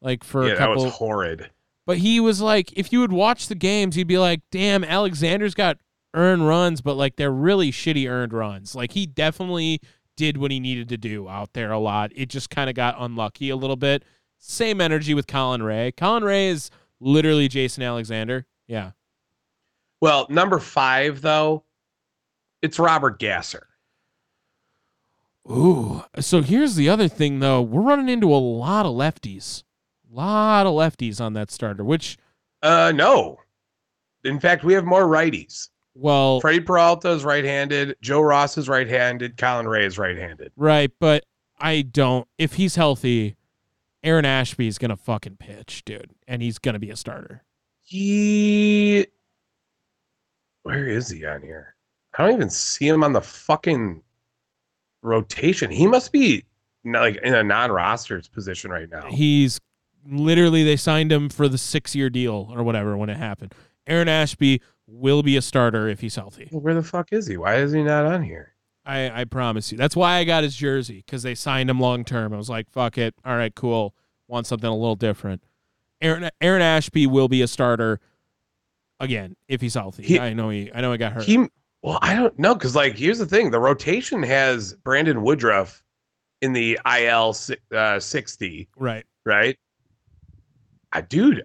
like for yeah, a that couple. was horrid. but he was like, if you would watch the games, you'd be like, damn, Alexander's got earned runs, but like they're really shitty earned runs. Like he definitely did what he needed to do out there a lot. It just kind of got unlucky a little bit. Same energy with Colin Rea. Colin Rea is literally Jason Alexander. Yeah. Well, number five though, it's Robert Gasser. Ooh. So here's the other thing though. We're running into a lot of lefties. A lot of lefties on that starter, which Uh, no. In fact, we have more righties. well Freddy Peralta is right-handed. Joe Ross is right-handed. Colin Rea is right-handed. right, but I don't if he's healthy, Aaron Ashby is gonna fucking pitch, dude. And he's gonna be a starter. He, where is he on here? I don't even see him on the fucking rotation. He must be like in a non-rosters position right now. He's literally they signed him for the six year deal or whatever when it happened. Aaron Ashby will be a starter if he's healthy. Where the fuck is he? Why is he not on here? I, I promise you. That's why I got his jersey because they signed him long term. I was like, fuck it. All right, cool. Want something a little different. Aaron Aaron Ashby will be a starter again if he's healthy. He- I know he I know he got hurt. He well, I don't know because like here's the thing: the rotation has Brandon Woodruff in the IL uh, sixty, right. right? I, dude,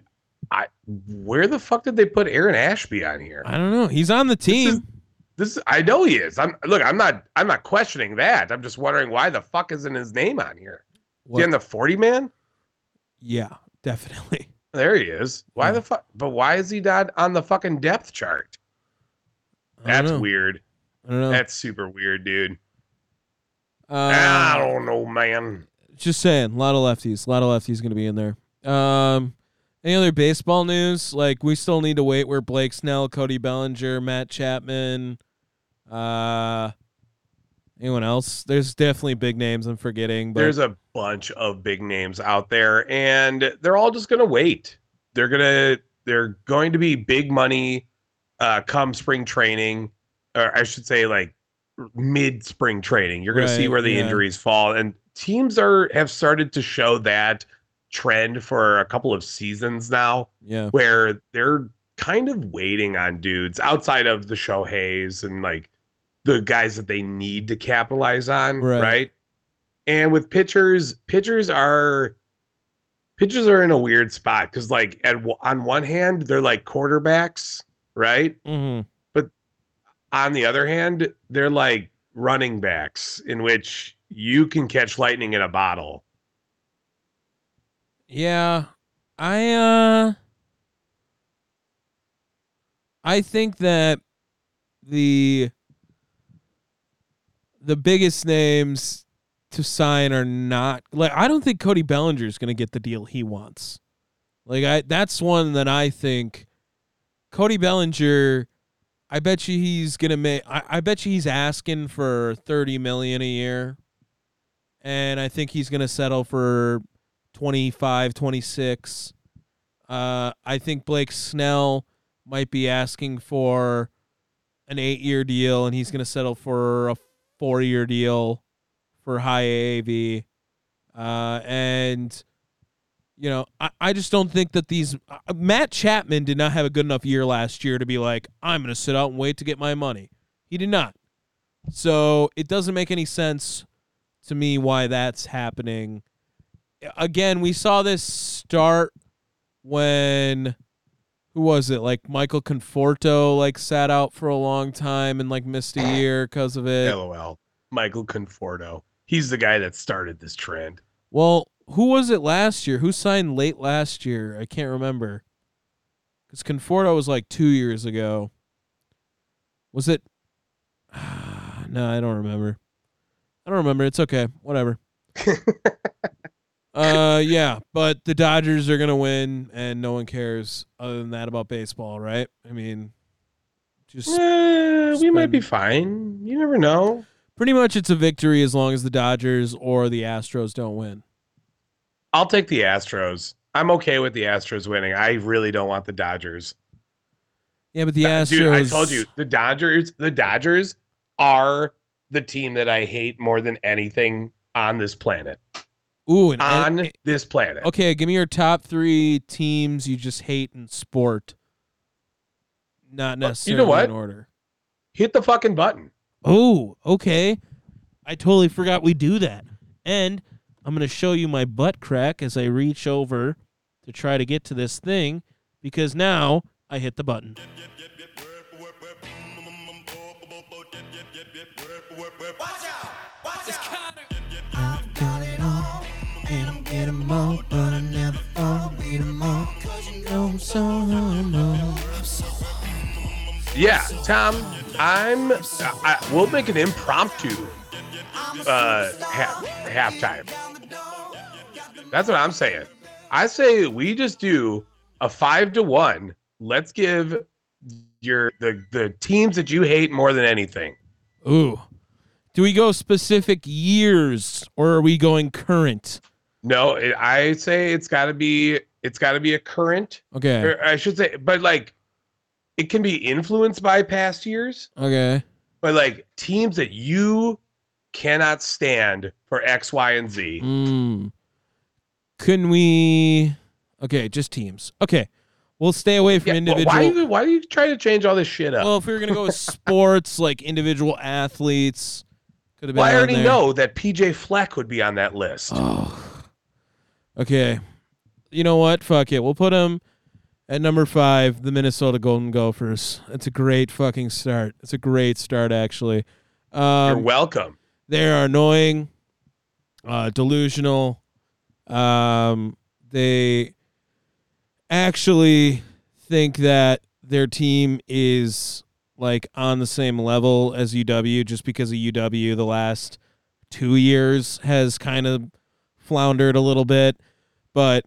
I where the fuck did they put Aaron Ashby on here? I don't know. He's on the team. is- This I know he is. I'm look. I'm not. I'm not questioning that. I'm just wondering why the fuck isn't his name on here? Is he on the forty man? yeah, (laughs) definitely. There he is. Why Yeah. the fuck? But why is he not on the fucking depth chart? That's weird. I don't know. That's super weird, dude. Uh, I don't know, man. just saying, a lot of lefties. A lot of lefties going to be in there. Um, any other baseball news? Like we still need to wait. Where Blake Snell, Cody Bellinger, Matt Chapman, uh, anyone else? There's definitely big names I'm forgetting. But There's a bunch of big names out there, and they're all just gonna wait. They're gonna they're going to be big money uh come spring training, or I should say like mid spring training. You're gonna see where the yeah. injuries fall. And teams are have started to show that trend for a couple of seasons now. yeah, where they're kind of waiting on dudes outside of the Shohei's and like the guys that they need to capitalize on, Right. right? And with pitchers, pitchers are pitchers are in a weird spot because like at on one hand they're like quarterbacks, right? hmm But On the other hand, they're like running backs in which you can catch lightning in a bottle. yeah. I uh, I think that the the biggest names to sign are not like I don't think Cody Bellinger is going to get the deal he wants. Like I that's one that I think Cody Bellinger I bet you he's to make I, I bet you he's asking for 30 million a year. And I think he's to settle for 25, 26. Uh I think Blake Snell might be asking for an 8-year deal and he's to settle for a 4-year deal for high AAV. Uh, and, you know, I, I just don't think that these. Uh, Matt Chapman did not have a good enough year last year to be like, I'm going to sit out and wait to get my money. He did not. So it doesn't make any sense to me why that's happening. Again, we saw this start when who was it? Like Michael Conforto like sat out for a long time and like missed a year because of it. LOL. Michael Conforto. He's the guy that started this trend. Well, who was it last year? Who signed late last year? I can't remember. Because Conforto was like two years ago. Was it? (sighs) no, I don't remember. I don't remember. It's okay. Whatever. (laughs) uh, yeah, but the Dodgers are gonna win, and no one cares other than that about baseball, right? I mean, just Eh, we might be fine. You never know. pretty much it's a victory as long as the Dodgers or the Astros don't win. I'll take the Astros. I'm okay with the Astros winning. I really don't want the Dodgers. Yeah, but the Astros. Dude, I told you, the Dodgers, the Dodgers are the team that I hate more than anything on this planet. Ooh, and, On and- eh, this planet. okay, give me your top three teams you just hate in sport. Not you know necessarily what? in order. Hit the fucking button. Oh, okay. I totally forgot we do that. And I'm going to show you my butt crack as I reach over to try to get to this thing because now I hit the button. Yeah, Tom, I'm. I, we'll make an impromptu uh, half, halftime. That's what I'm saying. I say we just do a five to one. Let's give your the the teams that you hate more than anything. Ooh. Do we go specific years or are we going current? No, it, I say it's got to be it's got to be a current, Okay. or I should say, but like it can be influenced by past years. Okay. but like teams that you cannot stand for X, Y, and Z. Mm. Couldn't we? Okay, just teams. Okay, we'll stay away from Yeah, individual. why, you, why you trying to change all this shit up? well, if we were gonna go with (laughs) sports, like individual athletes, could have been. well, I already there. know that PJ Fleck would be on that list. Oh. Okay. You know what? Fuck it. We'll put him at number five, the Minnesota Golden Gophers. It's a great fucking start. It's a great start, actually. You're Um, welcome. they are annoying, uh, delusional. Um, they actually think that their team is like on the same level as UW just because of UW the last two years has kind of floundered a little bit. But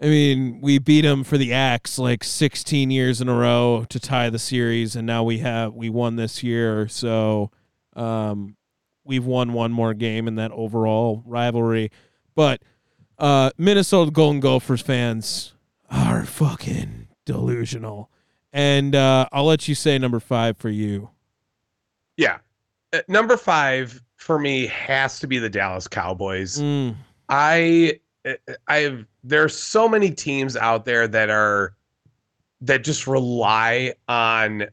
I mean, we beat them for the axe like 16 years in a row to tie the series, and now we have we won this year. So um, we've won one more game in that overall rivalry. But uh, Minnesota Golden Gophers fans are fucking delusional. And uh, I'll let you say number five for you. Yeah. Uh, number five for me has to be the Dallas Cowboys. Mm, I I've there's so many teams out there that are that just rely on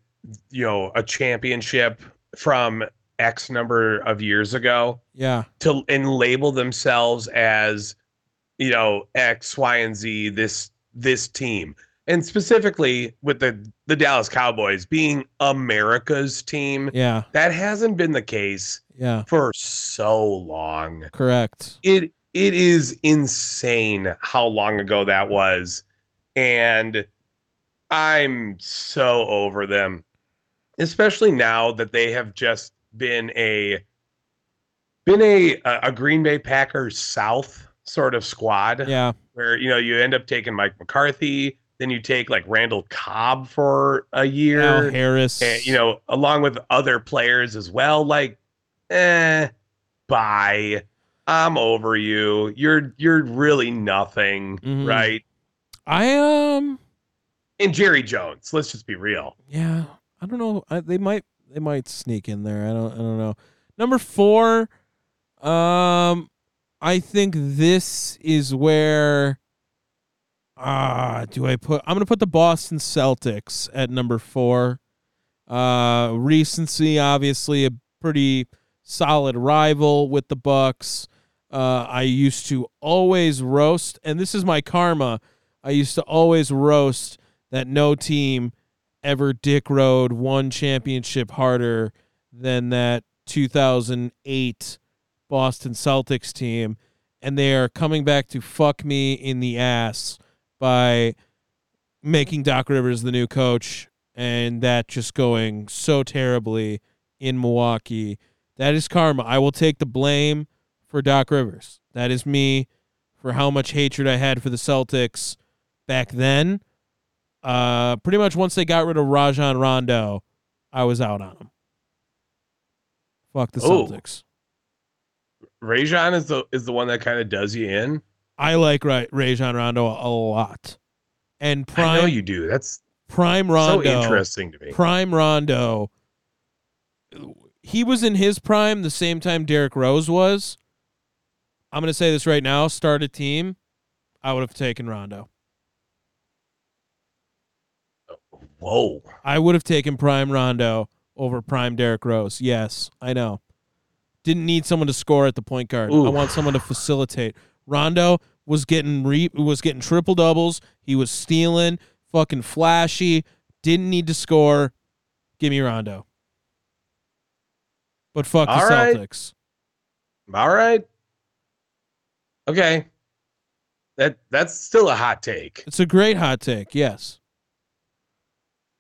you know a championship from X number of years ago yeah. to and label themselves as you know X, Y, and Z this this team. And specifically with the the Dallas Cowboys being America's team, Yeah. that hasn't been the case Yeah. for so long Correct. it it is insane how long ago that was and i'm so over them especially now that they have just been a been a a green bay packers south sort of squad Yeah. where you know you end up taking mike mccarthy then you take like randall cobb for a year Al Harris. and, you know, along with other players as well. Like, eh, bye. I'm over you. You're you're really nothing, Mhm. right? I um. And Jerry Jones. Let's just be real. Yeah, I don't know. I, they might they might sneak in there. I don't I don't know. Number four, um, I think this is where. Ah, do I put? I'm gonna put the Boston Celtics at number four. Uh, recency, obviously, a pretty solid rival with the Bucks. Uh, I used to always roast, and this is my karma. I used to always roast that no team ever dick rode one championship harder than that 2008 Boston Celtics team. And they are coming back to fuck me in the ass by making Doc Rivers the new coach and that just going so terribly in Milwaukee. That is karma. I will take the blame for Doc Rivers. That is me for how much hatred I had for the Celtics back then. Uh, pretty much once they got rid of Rajon Rondo, I was out on them. Fuck the Oh. Celtics. Rajon is the is the one that kind of does you in. I like Ra- Rajon Rondo a lot, and I know prime you do. That's prime Rondo. so interesting to me. Prime Rondo. He was in his prime the same time Derrick Rose was. I'm gonna say this right now. Start a team. I would have taken Rondo. Oh, whoa. I would have taken Prime Rondo over Prime Derrick Rose. Yes, I know. Didn't need someone to score at the point guard. I want someone to facilitate. Rondo was getting re- was getting triple doubles. He was stealing, fucking flashy. Didn't need to score. Give me Rondo. But fuck the All right. Celtics. All right. Okay. That that's still a hot take. It's a great hot take. Yes.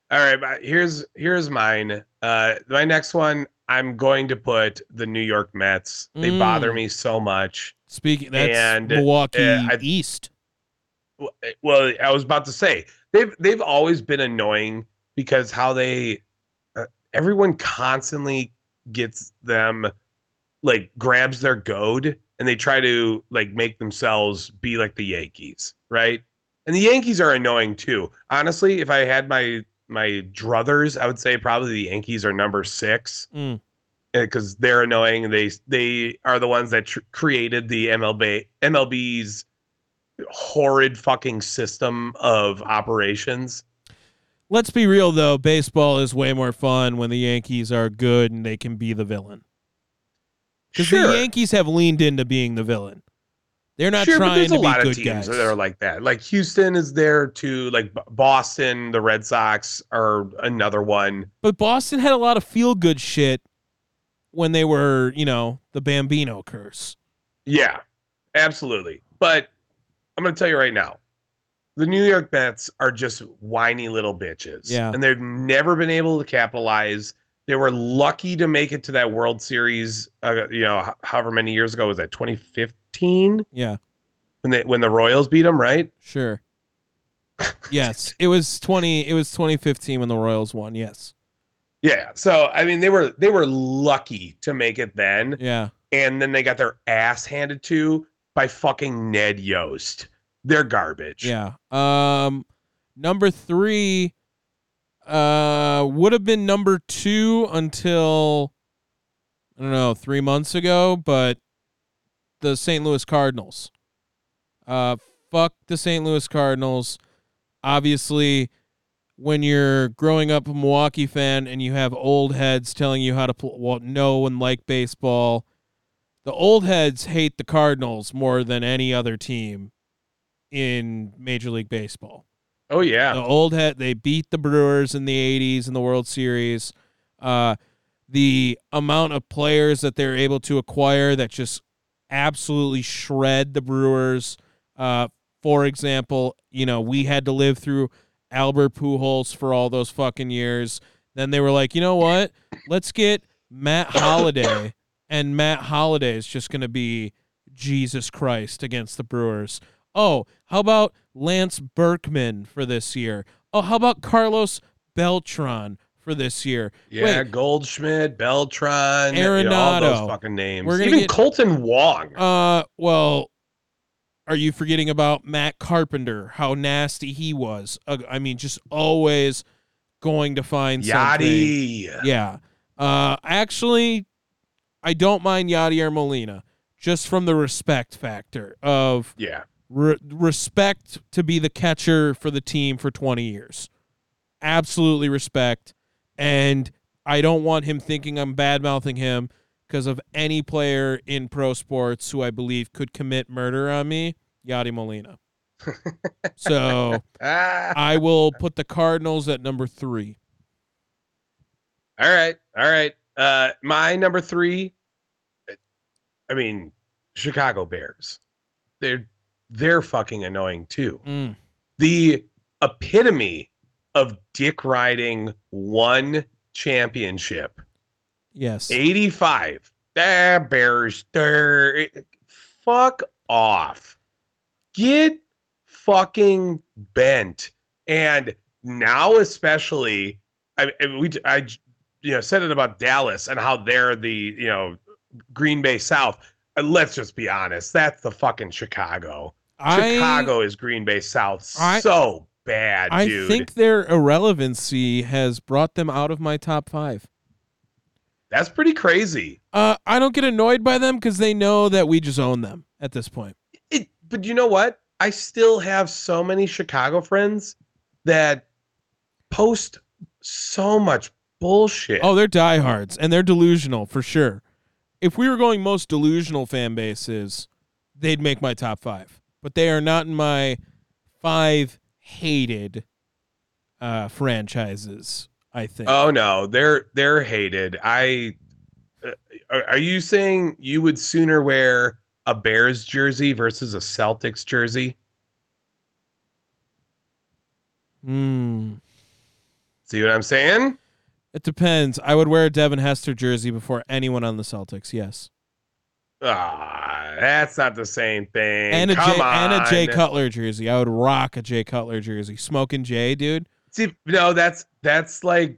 All right, but here's here's mine. Uh my next one, I'm going to put the New York Mets. They Mm. bother me so much. Speaking that's And, Milwaukee uh, I- East. Well, I was about to say they've they've always been annoying because how they uh, everyone constantly gets them like grabs their goad and they try to like make themselves be like the Yankees, right? And the Yankees are annoying too. Honestly, if I had my my druthers. I would say probably the Yankees are number six Mm. because they're annoying. They they are the ones that tr- created the MLB MLB's horrid fucking system of operations. Let's be real though, baseball is way more fun when the Yankees are good and they can be the villain. Because Sure, the Yankees have leaned into being the villain. They're not sure, but trying there's to a be lot of teams guys. that are like that. Like Houston is there too. Like Boston, the Red Sox are another one. but Boston had a lot of feel good shit when they were, you know, the Bambino curse. Yeah, absolutely. But I'm going to tell you right now, the New York Mets are just whiny little bitches. Yeah. And they've never been able to capitalize. They were lucky to make it to that World Series, uh, you know, however many years ago was that 2015 Yeah, when they when the Royals beat them, right? sure. yes, it was 20 it was 2015 when the Royals won. Yes. Yeah. So I mean, they were they were lucky to make it then, Yeah. and then they got their ass handed to by fucking Ned Yost. They're garbage. Yeah. Um number 3 uh would have been number 2 until I don't know, 3 months ago, but the St. Louis Cardinals. Uh fuck the St. Louis Cardinals. Obviously, when you're growing up a Milwaukee fan and you have old heads telling you how to pl- well, know and like baseball, the old heads hate the Cardinals more than any other team in Major League Baseball. Oh yeah. The old head they beat the Brewers in the 80s in the World Series. Uh the amount of players that they're able to acquire that just absolutely shred the Brewers. Uh for example, you know, we had to live through Albert Pujols for all those fucking years. Then they were like, "You know what? Let's get Matt Holliday." and Matt Holliday is just going to be Jesus Christ against the Brewers. Oh, how about Lance Berkman for this year? Oh, how about Carlos Beltran for this year? Yeah, Wait. Goldschmidt, Beltran, you know, all Arenado. those fucking names. We're Even get- Kolten Wong. Uh, well, are you forgetting about Matt Carpenter? How nasty he was. Uh, I mean, just always going to find something. Yeah. Uh, actually, I don't mind Yadier Molina just from the respect factor of Yeah. re- respect to be the catcher for the team for 20 years. Absolutely respect. And I don't want him thinking I'm bad mouthing him because of any player in pro sports who I believe could commit murder on me, Yadi Molina. (laughs) so Ah, I will put the Cardinals at number three. all right. All right. Uh my number 3 I mean, Chicago Bears. They're they're fucking annoying too. Mm. The epitome of dick riding one championship. Yes. 85. Ah, Bears. They're, fuck off. Get fucking bent. And now, especially, I, I- we, I, you know, said it about Dallas and how they're the, you know, Green Bay South. Let's just be honest. That's the fucking Chicago. I, Chicago is Green Bay South. I- so bad, I dude. think their irrelevancy has brought them out of my top five. That's pretty crazy. Uh, I don't get annoyed by them because they know that we just own them at this point. it but you know what i still have so many chicago friends that post so much bullshit Oh, they're diehards and they're delusional for sure. If we were going most delusional fan bases, they'd make my top five. But they are not in my five hated uh, franchises. I think. oh no they're they're hated i uh, are, you saying you would sooner wear a bears jersey versus a celtics jersey Hmm. see what i'm saying It depends. I would wear a Devin Hester jersey before anyone on the Celtics. Yes, ah that's not the same thing and a Come Jay, and a Jay. Cutler jersey. I would rock a Jay Cutler jersey. Smoking Jay, dude. See, no, that's that's like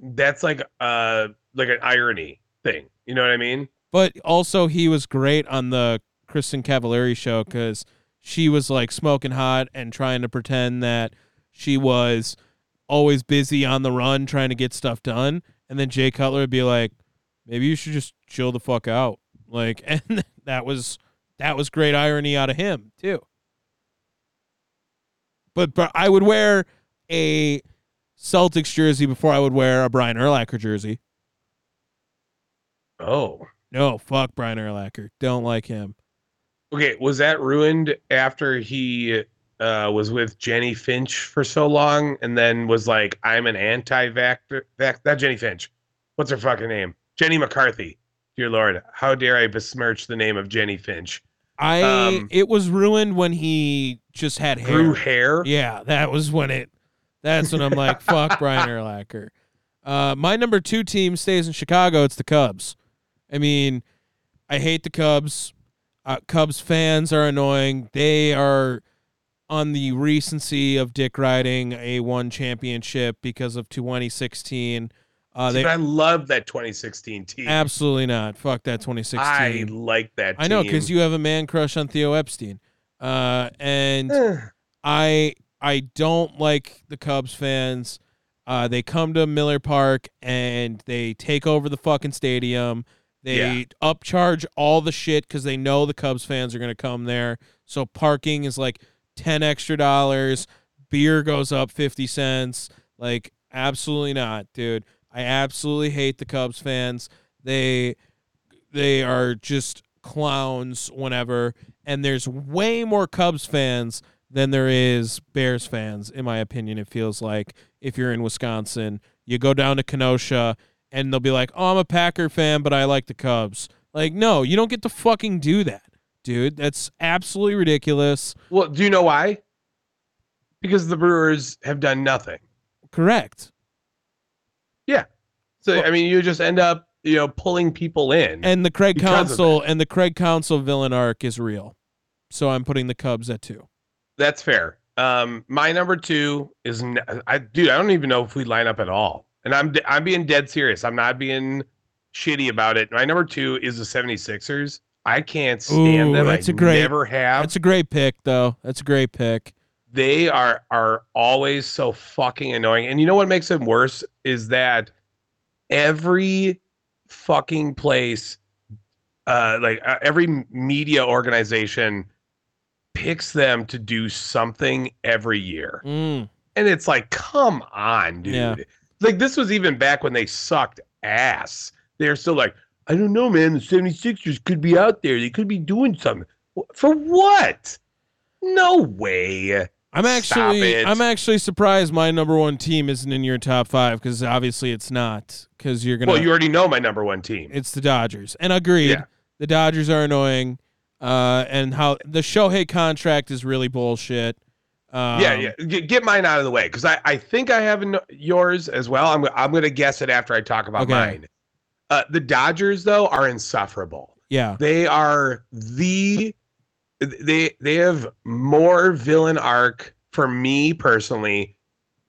that's like uh like an irony thing. You know what I mean? But also, he was great on the Kristin Cavallari show because she was like smoking hot and trying to pretend that she was always busy on the run trying to get stuff done. And then Jay Cutler would be like, maybe you should just chill the fuck out. Like, (laughs) and that was that was great irony out of him too. But but I would wear a Celtics jersey before I would wear a Brian Urlacher jersey. Oh. No, fuck Brian Urlacher. Don't like him. Okay, was that ruined after he uh, was with Jennie Finch for so long and then was like, I'm an anti-vax, vac- not Jennie Finch. What's her fucking name? Jenny McCarthy. Dear Lord, how dare I besmirch the name of Jennie Finch? I Um, it was ruined when he just had hair. Grew hair. Yeah, that was when it. That's when I'm like, fuck (laughs) Brian Urlacher. Uh, my number two team stays in Chicago. It's the Cubs. I mean, I hate the Cubs. Uh, Cubs fans are annoying. They are on the recency of Dick riding a one championship because of 2016. Uh, See, they but I love that 2016 team. absolutely not. Fuck that 2016. I like that. I know because you have a man crush on Theo Epstein, uh, and Eh, I I don't like the Cubs fans. Uh, they come to Miller Park and they take over the fucking stadium. They Yeah. upcharge all the shit because they know the Cubs fans are gonna come there. So parking is like ten extra dollars. Beer goes up fifty cents. Like absolutely not, dude. I absolutely hate the Cubs fans. They they are just clowns whenever and there's way more Cubs fans than there is Bears fans in my opinion it feels like if you're in Wisconsin you go down to Kenosha and they'll be like oh I'm a Packer fan but I like the Cubs like no you don't get to fucking do that dude that's absolutely ridiculous well, do you know why? Because the Brewers have done nothing. correct So Well- I mean, you just end up, you know, pulling people in. and the Craig Counsell and the Craig Counsell villain arc is real so I'm putting the Cubs at 2 That's fair. Um, my number two is I, dude. I don't even know if we line up at all, and I'm I'm being dead serious. I'm not being shitty about it. My number two is the 76ers. I can't stand Ooh, them. that's I a great- never have. That's a great pick though that's a great pick they are are always so fucking annoying. And you know what makes it worse is that every fucking place, uh, like uh, every media organization, picks them to do something every year, Mm. and it's like, come on, dude. Yeah. Like this was even back when they sucked ass. They're still like, I don't know, man. The 76ers could be out there. They could be doing something. For what? No way. I'm actually. I'm actually surprised my number one team isn't in your top five because obviously it's not because you're gonna Well, you already know my number one team. it's the Dodgers and agreed Yeah. the Dodgers are annoying uh and how the Shohei contract is really bullshit um, yeah, yeah. Get, get mine out of the way because I, I think I have yours as well. I'm I'm gonna guess it after I talk about Okay. mine. Uh, the Dodgers though are insufferable. yeah They are the they they have more villain arc for me personally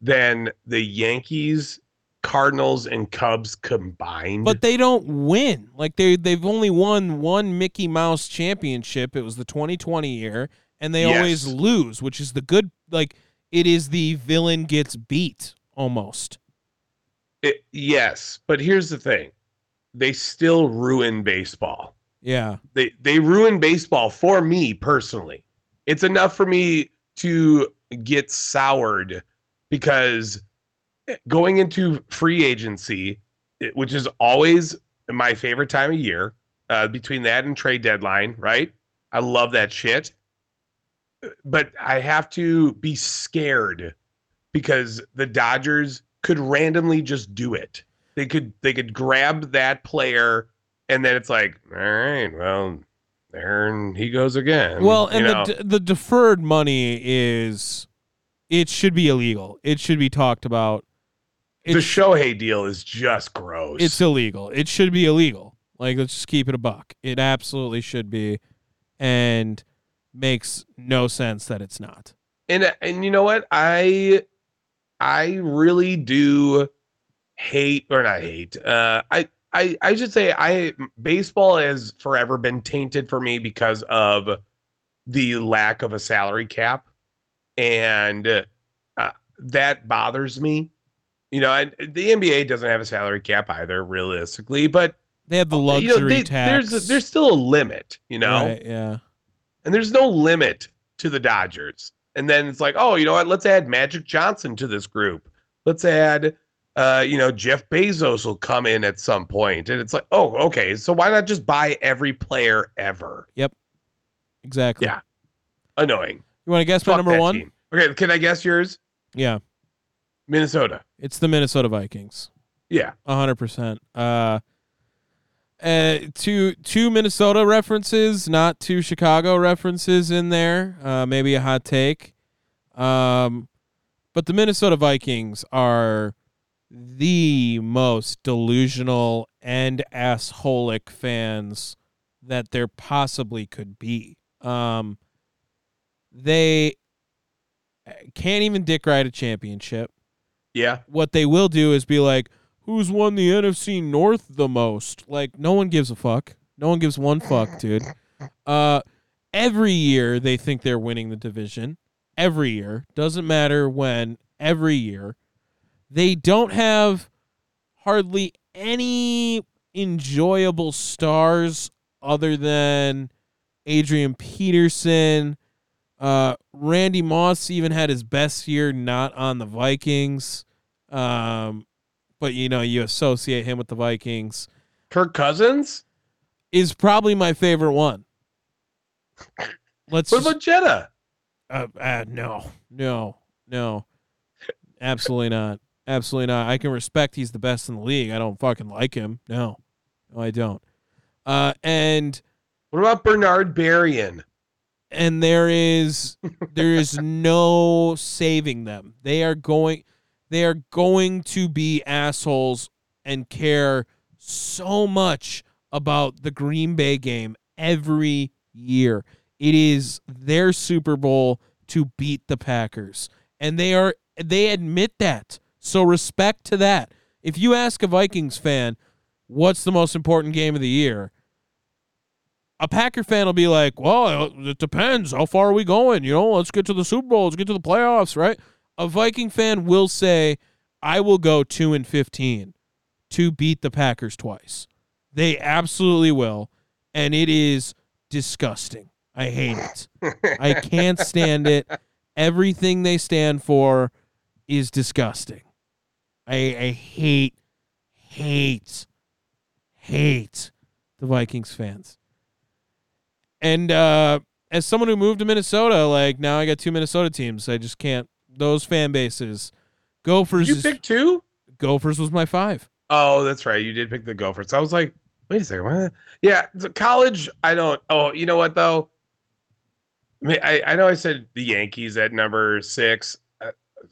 than the Yankees, Cardinals, and Cubs combined. but they don't win like they they've only won one Mickey Mouse championship it was the 2020 year and they Yes. always lose which is the good like it is the villain gets beat almost It- yes, but here's the thing: they still ruin baseball. Yeah they they ruin baseball for me personally. It's enough for me to get soured because going into free agency, which is always my favorite time of year, uh, between that and trade deadline, right? I love that shit. But I have to be scared because the Dodgers could randomly just do it. They could they could grab that player and then it's like, all right, well, there he goes again. Well, you and know? the d- the deferred money is it should be illegal. It should be talked about. the Shohei deal is just gross. it's illegal. It should be illegal. Like let's just keep it a buck. It absolutely should be, and makes no sense that it's not. and and you know what? I I really do hate or not hate. Uh, I I I should say I baseball has forever been tainted for me because of the lack of a salary cap, and uh, that bothers me. You know, and the NBA doesn't have a salary cap either, realistically, but They have the you luxury know, they, tax. there's a, there's still a limit, you know, Right, yeah. and there's no limit to the Dodgers. And then it's like, oh, you know what? Let's add Magic Johnson to this group. Let's add, uh, you know, Jeff Bezos will come in at some point, and it's like, oh, okay, so why not just buy every player ever? Yep, exactly. Yeah. Annoying. You want to guess my number one? team. Okay, can I guess yours? Yeah. Minnesota. It's the Minnesota Vikings. Yeah. A hundred percent. Uh, uh, two two Minnesota references, not two Chicago references in there. Uh, maybe a hot take. Um, but the Minnesota Vikings are the most delusional and assholic fans that there possibly could be. Um, they can't even dick ride a championship Yeah. what they will do is be like, who's won the NFC North the most? Like, no one gives a fuck. No one gives one fuck, dude. Uh, every year they think they're winning the division. Every year. Doesn't matter when. Every year. They don't have hardly any enjoyable stars other than Adrian Peterson. Uh, Randy Moss even had his best year not on the Vikings. Um, but you know, you associate him with the Vikings. Kirk Cousins? Is probably my favorite one. Let's What about Jetta? uh, uh, no, no, no, absolutely not, absolutely not. I can respect he's the best in the league. I don't fucking like him. No, no, I don't. Uh, and What about Bernard Berrian? and there is (laughs) there is no saving them. They are going they are going to be assholes and care so much about the Green Bay game every year. It is their Super Bowl to beat the Packers. And they are they admit that. So respect to that. If you ask a Vikings fan, what's the most important game of the year? a Packer fan will be like, "Well, it depends. How far are we going? You know, let's get to the Super Bowl. Let's get to the playoffs, right?" A Viking fan will say, "I will go two and fifteen to beat the Packers twice." They absolutely will, and it is disgusting. I hate it. I can't stand it. (laughs) Everything they stand for is disgusting. I, I hate, hate, hate the Vikings fans. And uh, as someone who moved to Minnesota, like now I got two Minnesota teams. I just can't. Those fan bases. Gophers. you picked two? Gophers was my five. Oh, that's right. You did pick the Gophers. I was like, wait a second. What? Yeah, the college. I don't. Oh, you know what though? I mean, I, I know I said the Yankees at number six.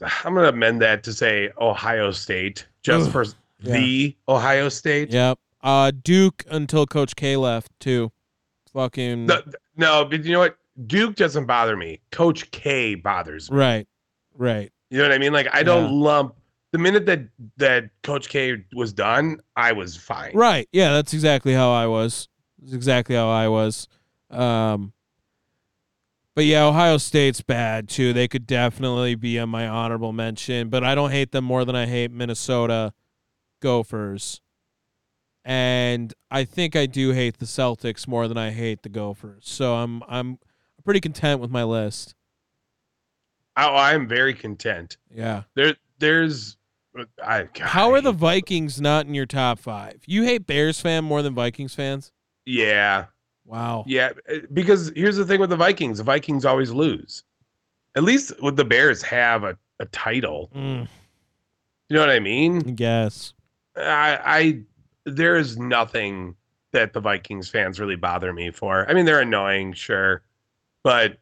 (sighs) I'm gonna amend that to say Ohio State, just Ugh, for yeah. the Ohio State. Yep. Uh, Duke until Coach K left too. Fucking No, no, but you know what? Duke doesn't bother me. Coach K bothers me. right, right. You know what I mean? Like I don't Yeah. lump the minute that that Coach K was done, I was fine. Right. Yeah, that's exactly how I was. That's exactly how I was. Um but yeah, Ohio State's bad too. They could definitely be on my honorable mention, but I don't hate them more than I hate Minnesota Gophers. And I think I do hate the Celtics more than I hate the Gophers. So I'm I'm pretty content with my list. I, oh, I'm very content. Yeah. There, there's. I, God, How are the Vikings not in your top 5? You hate Bears fan more than Vikings fans? Yeah, Wow. yeah. uh, Because here's the thing with the Vikings: the Vikings always lose. At least with the Bears, have a, a title. Mm, You know what I mean? Guess. I, I there is nothing that the Vikings fans really bother me for. I mean, they're annoying, sure, but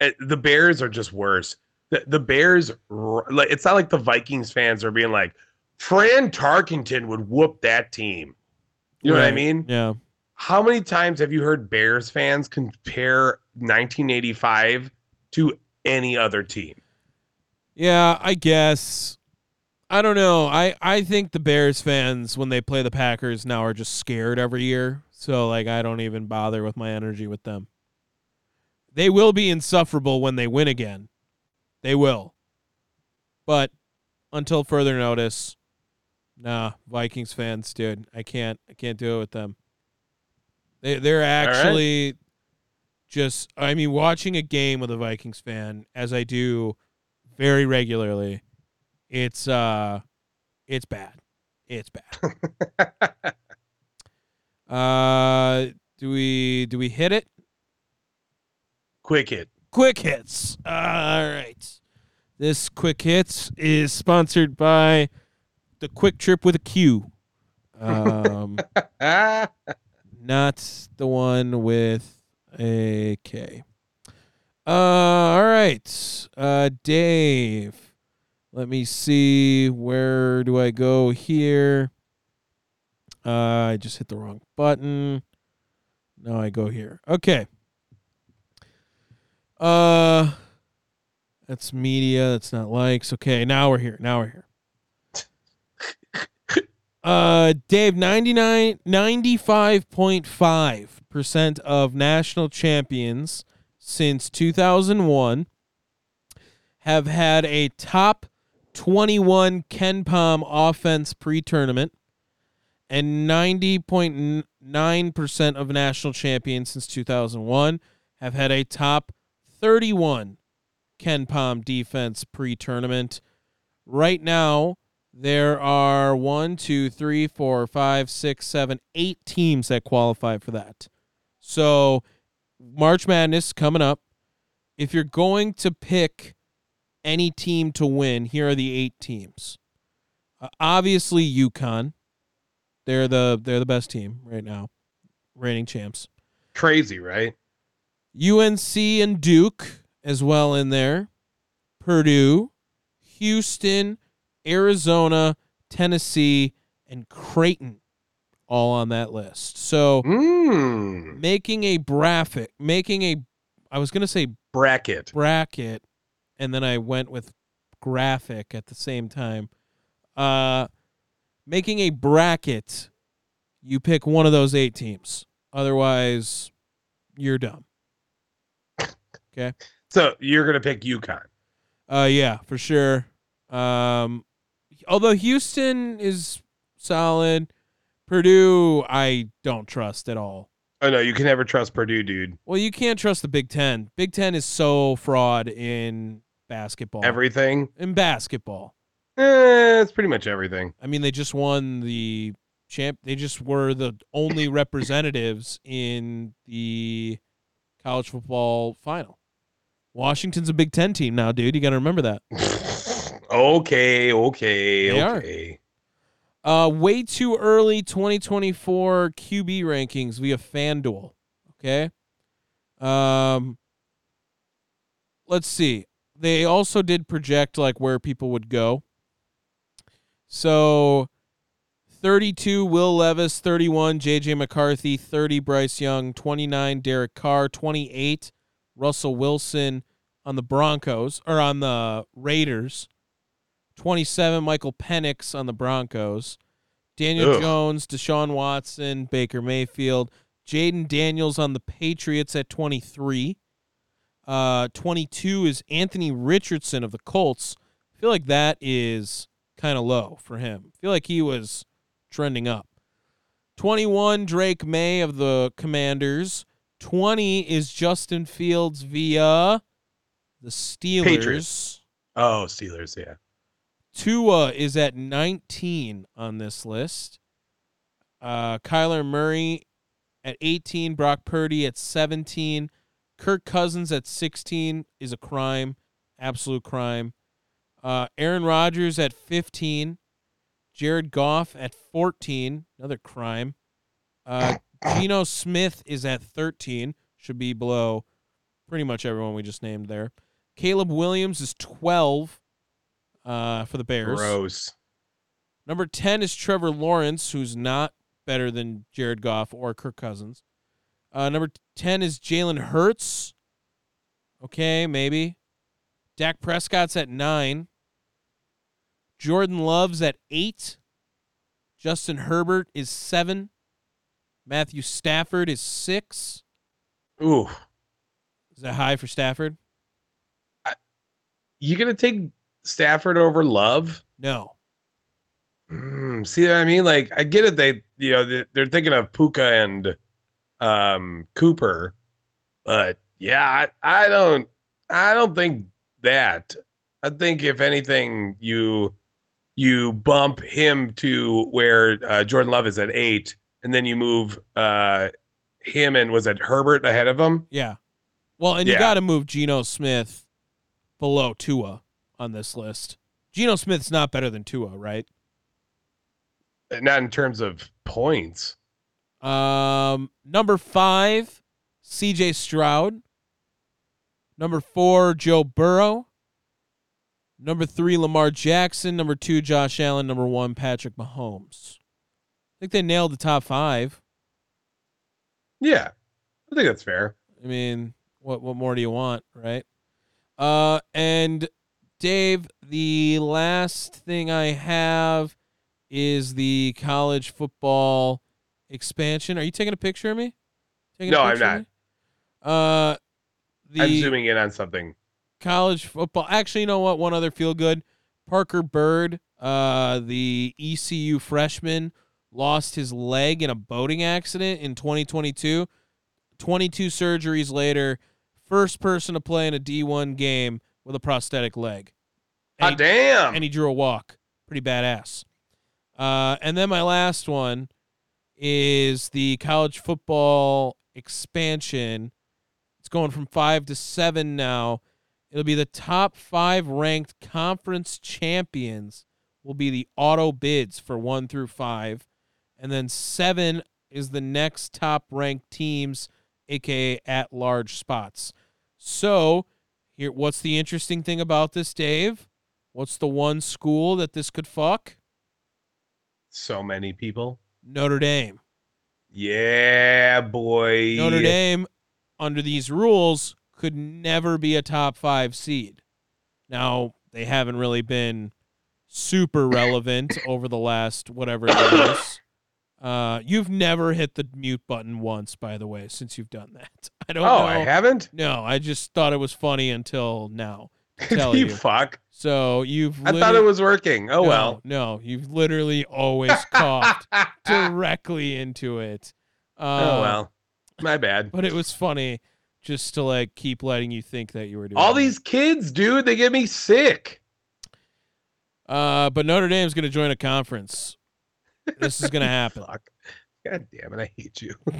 it, the Bears are just worse. The, the Bears, like, it's not like the Vikings fans are being like, Fran Tarkenton would whoop that team. You know what I mean? Yeah. How many times have you heard Bears fans compare 1985 to any other team? Yeah, I guess. I don't know. I, I think the Bears fans, when they play the Packers now, are just scared every year. So, like, I don't even bother with my energy with them. They will be insufferable when they win again. They will. But until further notice, nah, Vikings fans, dude, I can't, I can't do it with them. They they're right. actually just. I mean, watching a game with a Vikings fan, as I do very regularly, it's uh, it's bad. It's bad. (laughs) uh, do we do we hit it? Quick hit. quick hits. All right. This quick hits is sponsored by the QuikTrip with a Q. (laughs) Um, (laughs) not the one with a K. Uh, all right. Uh, Dave. Let me see. Where do I go here? Uh, I just hit the wrong button. Now I go here. Okay. Uh, that's media. That's not likes. Okay, now we're here. Now we're here. Uh, Dave, 99, 95.5% of national champions since 2001 have had a top 21 KenPom offense pre tournament, and 90.9% of national champions since 2001 have had a top 31 KenPom defense pre tournament. Right now, there are one, two, three, four, five, six, seven, eight teams that qualify for that. So, March Madness coming up. If you're going to pick any team to win, here are the eight teams. Uh, obviously, UConn. They're the they're the best team right now, reigning champs. crazy, right? UNC and Duke as well in there. Purdue, Houston, Arizona, Tennessee, and Creighton all on that list. So Mm. making a graphic, making a I was going to say Bracket. bracket and then I went with graphic at the same time. Uh making a bracket, you pick one of those eight teams. Otherwise, you're dumb. (laughs) Okay. So you're gonna pick UConn. Uh, yeah, for sure. Um, although Houston is solid, Purdue I don't trust at all. Oh no, you can never trust Purdue, dude. Well, you can't trust the Big Ten. Big Ten is so fraud in basketball. Everything. in basketball. Eh, it's pretty much everything. I mean, they just won the champ. They just were the only (coughs) representatives in the college football final. Washington's a Big Ten team now, dude. You got to remember that. (laughs) okay, okay, They are. okay. Uh, way too early 2024 QB rankings via FanDuel. Okay. Um, let's see. They also did project like where people would go. So 32 Will Levis, 31 JJ McCarthy, 30 Bryce Young, 29 Derek Carr, 28 Russell Wilson on the Broncos or on the Raiders. 27 Michael Penix on the Broncos. Daniel Ugh. Jones, Deshaun Watson, Baker Mayfield, Jayden Daniels on the Patriots at 23. Uh, 22 is Anthony Richardson of the Colts. I feel like that is kind of low for him. I feel like he was trending up. 21 Drake Maye of the Commanders. 20 is Justin Fields via the Steelers. Patriots. Oh, Steelers, yeah. Tua is at 19 on this list. Uh, Kyler Murray at 18. Brock Purdy at 17. Kirk Cousins at 16 is a crime, absolute crime. Uh, Aaron Rodgers at 15. Jared Goff at 14, another crime. Uh, Geno Smith is at 13, should be below pretty much everyone we just named there. Caleb Williams is 12 uh, for the Bears. Gross. Number 10 is Trevor Lawrence, who's not better than Jared Goff or Kirk Cousins. Uh, number 10 is Jalen Hurts. Okay, maybe. Dak Prescott's at 9. Jordan Love's at 8. Justin Herbert is 7. Matthew Stafford is 6. Ooh. Is that high for Stafford? you're gonna take Stafford over Love? No. Mm, see what I mean? Like, I get it. They, you know, they- they're thinking of Puka and um Cooper, but yeah, I, I don't, I don't think that. I think if anything, you you bump him to where uh, Jordan Love is at eight, and then you move uh him and was it Herbert ahead of him? Yeah. Well, and you got to move Geno Smith below Tua on this list. Geno Smith's not better than Tua, right? Not in terms of points. Um, number five, C.J. Stroud. Number four, Joe Burrow. Number three, Lamar Jackson. Number two, Josh Allen. Number one, Patrick Mahomes. I think they nailed the top five. Yeah, I think that's fair. I mean, what what more do you want, right? Uh, and Dave, the last thing I have is the college football expansion. Are you taking a picture of me? Taking No, I'm not. Uh, the I'm zooming in on something. college football. Actually, you know what? One other feel good. Parker Byrd, uh, the ECU freshman, lost his leg in a boating accident in 2022. 22 surgeries later, first person to play in a D1 game with a prosthetic leg. Ah, And, he, damn. and he drew a walk. Pretty badass. Uh, and then my last one is the college football expansion. It's going from five to seven now. It'll be the top five ranked conference champions will be the auto bids for one through five. And then seven is the next top ranked teams, aka at large spots. So here what's the interesting thing about this, Dave? What's the one school that this could fuck? so many people. Notre Dame. Yeah, boy. Notre Dame, under these rules, could never be a top five seed. Now, they haven't really been super relevant over the last whatever years. Uh, you've never hit the mute button once, by the way, since you've done that. (laughs) I don't Oh, know. I haven't. No, I just thought it was funny until now. (laughs) Tell you you. fuck. So you've. I thought it was working. Oh no, well. No, you've literally always coughed (laughs) directly into it. Uh, oh well. My bad. But it was funny just to like keep letting you think that you were doing All these kids, dude, they get me sick. Uh, but Notre Dame's going to join a conference. This is going to happen. Fuck. God damn it, I hate you. (laughs)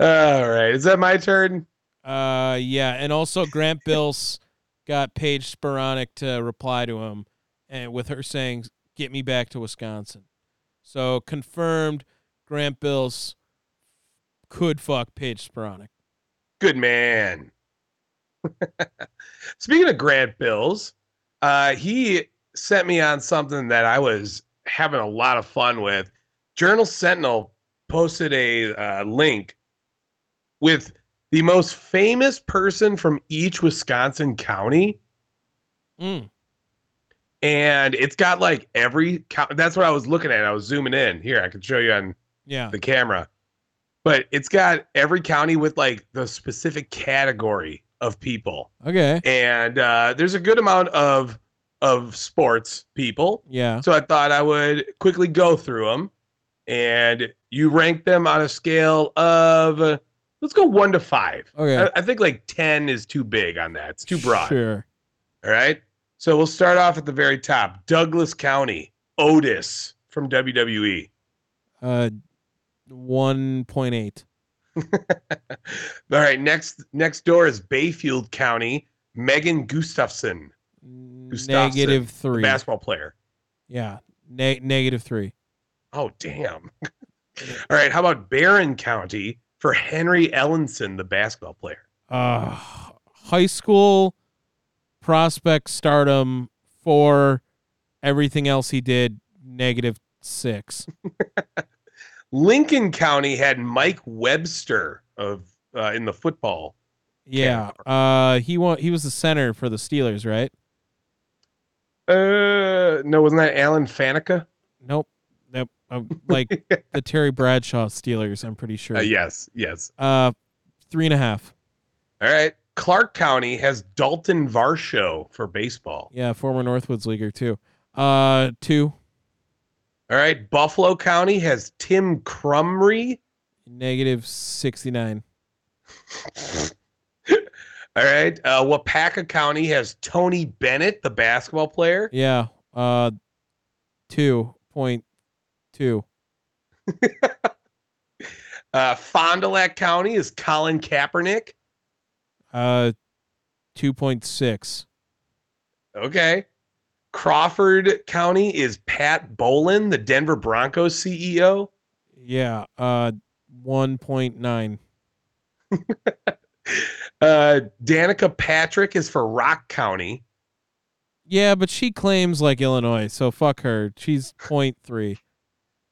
All right. Is that my turn? Uh, yeah, and also Grant Bills got Paige Spiranac to reply to him, and with her saying, "Get me back to Wisconsin." So confirmed, Grant Bills could fuck Paige Spiranac. Good man. (laughs) Speaking of Grant Bills, uh, he sent me on something that I was having a lot of fun with. Journal Sentinel posted a uh, link with the most famous person from each Wisconsin county. Mm. And it's got like every count. That's what I was looking at. I was zooming in. Here, I can show you on Yeah. the camera. But it's got every county with like the specific category of people. Okay. And uh, there's a good amount of of sports people. Yeah. So I thought I would quickly go through them and you rank them on a scale of uh, let's go 1 to 5. Okay. I, I think like 10 is too big on that. It's too broad. Sure. All right. So we'll start off at the very top. Douglas County, Otis from. WWE. Uh, one point eight. (laughs) All right, next next door is Bayfield County. Megan Gustafson, Gustafsson, Negative the three. basketball player. Yeah. Ne- negative three. Oh damn! (laughs) All right, how about Barron County for Henry Ellenson, the basketball player? Uh, high school prospect stardom for everything else he did. Negative six. (laughs) Lincoln County had Mike Webster of uh, in the football. Yeah. Uh, he wa- He was the center for the Steelers, right? Uh, no, wasn't that Alan Faneca? Nope. Nope. Uh, like (laughs) the Terry Bradshaw Steelers. I'm pretty sure. Uh, yes, yes. Uh, three and a half. All right. Clark County has Dalton Varsho for baseball. Yeah, former Northwoods leaguer too. Uh, two All right. Buffalo County has Tim Krumrie. negative sixty nine. (laughs) All right. Uh, Waupaca County has Tony Bennett, the basketball player. Yeah. Uh, two point two. (laughs) Uh, Fond du Lac County is Colin Kaepernick. Uh, two point six. Okay. Crawford County is Pat Bowlen, the Denver Broncos CEO. Yeah. Uh, one point nine. (laughs) (laughs) Uh, Danica Patrick is for Rock County. Yeah, but she claims like Illinois, so fuck her. She's point three.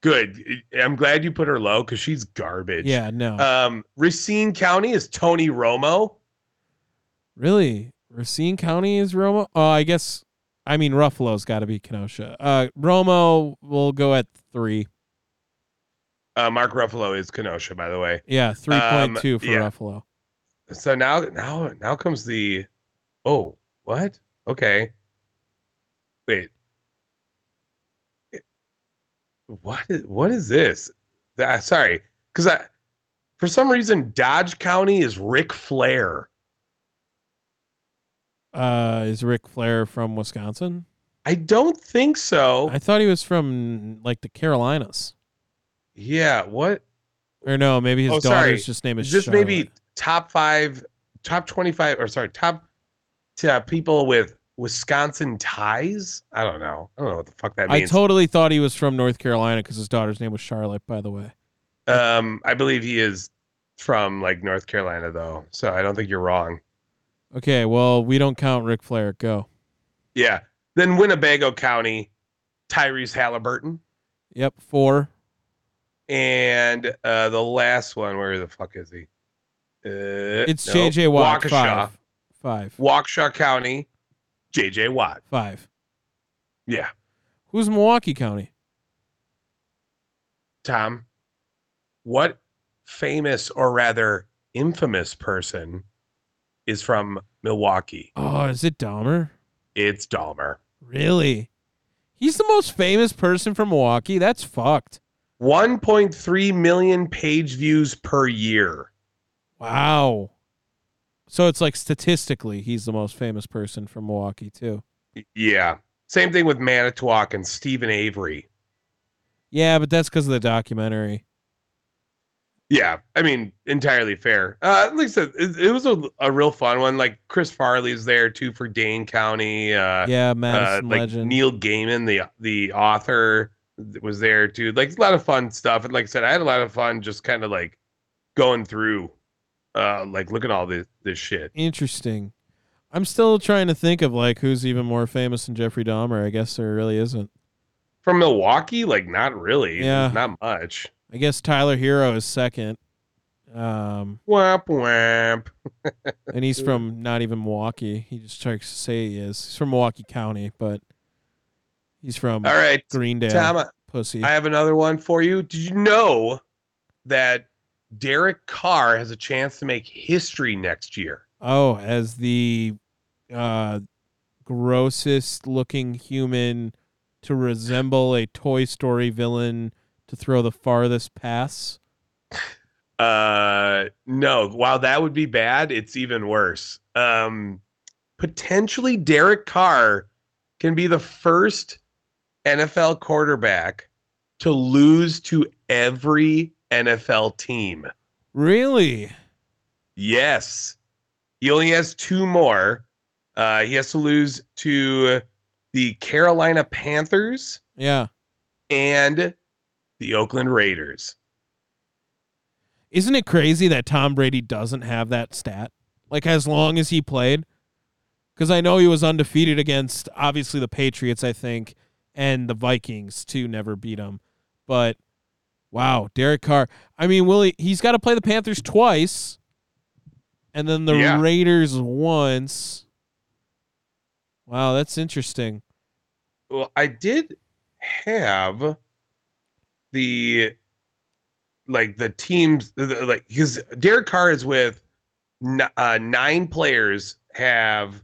Good. I'm glad you put her low because she's garbage. Yeah, no. Um, Racine County is Tony Romo. really? Racine County is Romo? Oh, I guess. I mean, Ruffalo's got to be Kenosha. Uh, Romo will go at three. Uh, Mark Ruffalo is Kenosha, by the way. Yeah, three point two for Um, yeah. Ruffalo. So now, now, now comes the. Oh, what? Okay. Wait. What is what is this? That, sorry, because I, for some reason, Dodge County is Ric Flair. Uh, is Ric Flair from Wisconsin? I don't think so. I thought he was from like the Carolinas. yeah. What? Or no, maybe his Oh, sorry. daughter's just name is just this maybe Charlotte. Top five, top twenty-five, or sorry, top uh, people with Wisconsin ties? I don't know. I don't know what the fuck that means. I totally thought he was from North Carolina because his daughter's name was Charlotte. By the way. Um, I believe he is from like North Carolina though, so I don't think you're wrong. Okay, well we don't count Ric Flair. Go. Yeah. Then Winnebago County, Tyrese Halliburton, Yep, four. and uh the last one, where the fuck is he? Uh, It's nope. JJ Watt. Waukesha. Five. Five. Waukesha County, JJ Watt. Five. Yeah. Who's Milwaukee County? Tom, what famous or rather infamous person is from Milwaukee? Oh, is it Dahmer? It's Dahmer. Really? He's the most famous person from Milwaukee. That's fucked. 1.3 million page views per year. Wow. So it's like statistically, he's the most famous person from Milwaukee too. Yeah. Same thing with Manitowoc and Steven Avery. Yeah, but that's because of the documentary. Yeah, I mean, entirely fair. Uh, like I said, it, it was a, a real fun one. Like Chris Farley's there too for Dane County. Uh, Yeah, uh, like legend. Neil Gaiman, the the author, was there too. Like a lot of fun stuff. And like I said, I had a lot of fun just kind of like going through, uh, like look at all this this shit. Interesting. I'm still trying to think of like who's even more famous than Jeffrey Dahmer. I guess there really isn't. From Milwaukee, like not really. Yeah. not much. I guess Tyler Herro is second. Um, Whap whap. (laughs) and he's from not even Milwaukee. He just tries to say he is. He's from Milwaukee County, but he's from All right, Greendale. Tom. pussy. I have another one for you. Did you know that Derek Carr has a chance to make history next year? oh, as the uh, grossest looking human to resemble a Toy Story villain to throw the farthest pass. Uh, no. While that would be bad, it's even worse. Um, potentially Derek Carr can be the first NFL quarterback to lose to every NFL team. Really? Yes. He only has two more. Uh, he has to lose to the Carolina Panthers Yeah. and the Oakland Raiders. Isn't it crazy that Tom Brady doesn't have that stat? Like as long as he played? Because I know he was undefeated against obviously the Patriots, I think, and the Vikings too. Never beat him, but wow, Derek Carr. I mean, Willie, he's got to play the Panthers twice, and then the Yeah. Raiders once. Wow, that's interesting. Well, I did have the like the teams the- like because Derek Carr is with n- uh, nine players have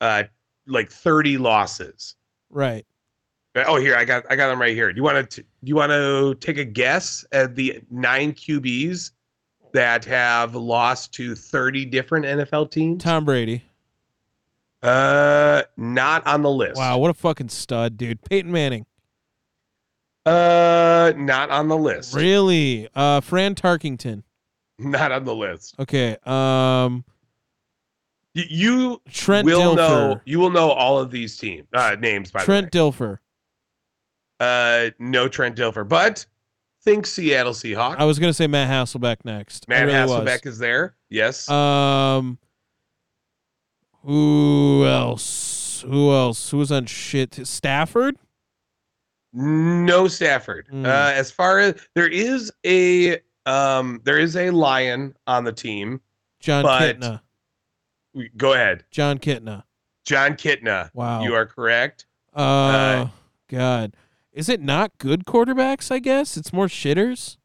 uh, like 30 losses. Right. Oh, here I got I got them right here. Do you want to do you want to take a guess at the nine QBs that have lost to 30 different NFL teams? Tom Brady. Uh, not on the list. Wow, what a fucking stud, dude. Peyton Manning. Uh, not on the list. Really? Uh, Fran Tarkenton. (laughs) Not on the list. Okay. Um, You Trent will Dilfer. know. You will know all of these team uh, names by Trent the way. Trent Dilfer. Uh, no Trent Dilfer, but think Seattle Seahawks. I was gonna say Matt Hasselbeck next. Matt really was. Hasselbeck is there. Yes. Um, who else? Who else? Who was on shit? Stafford. No Stafford. Mm. Uh, as far as there is a um, there is a lion on the team. Jon Kitna. We- Go ahead, Jon Kitna. Jon Kitna. Wow. You are correct. Uh, God. Is it not good quarterbacks? I guess it's more shitters.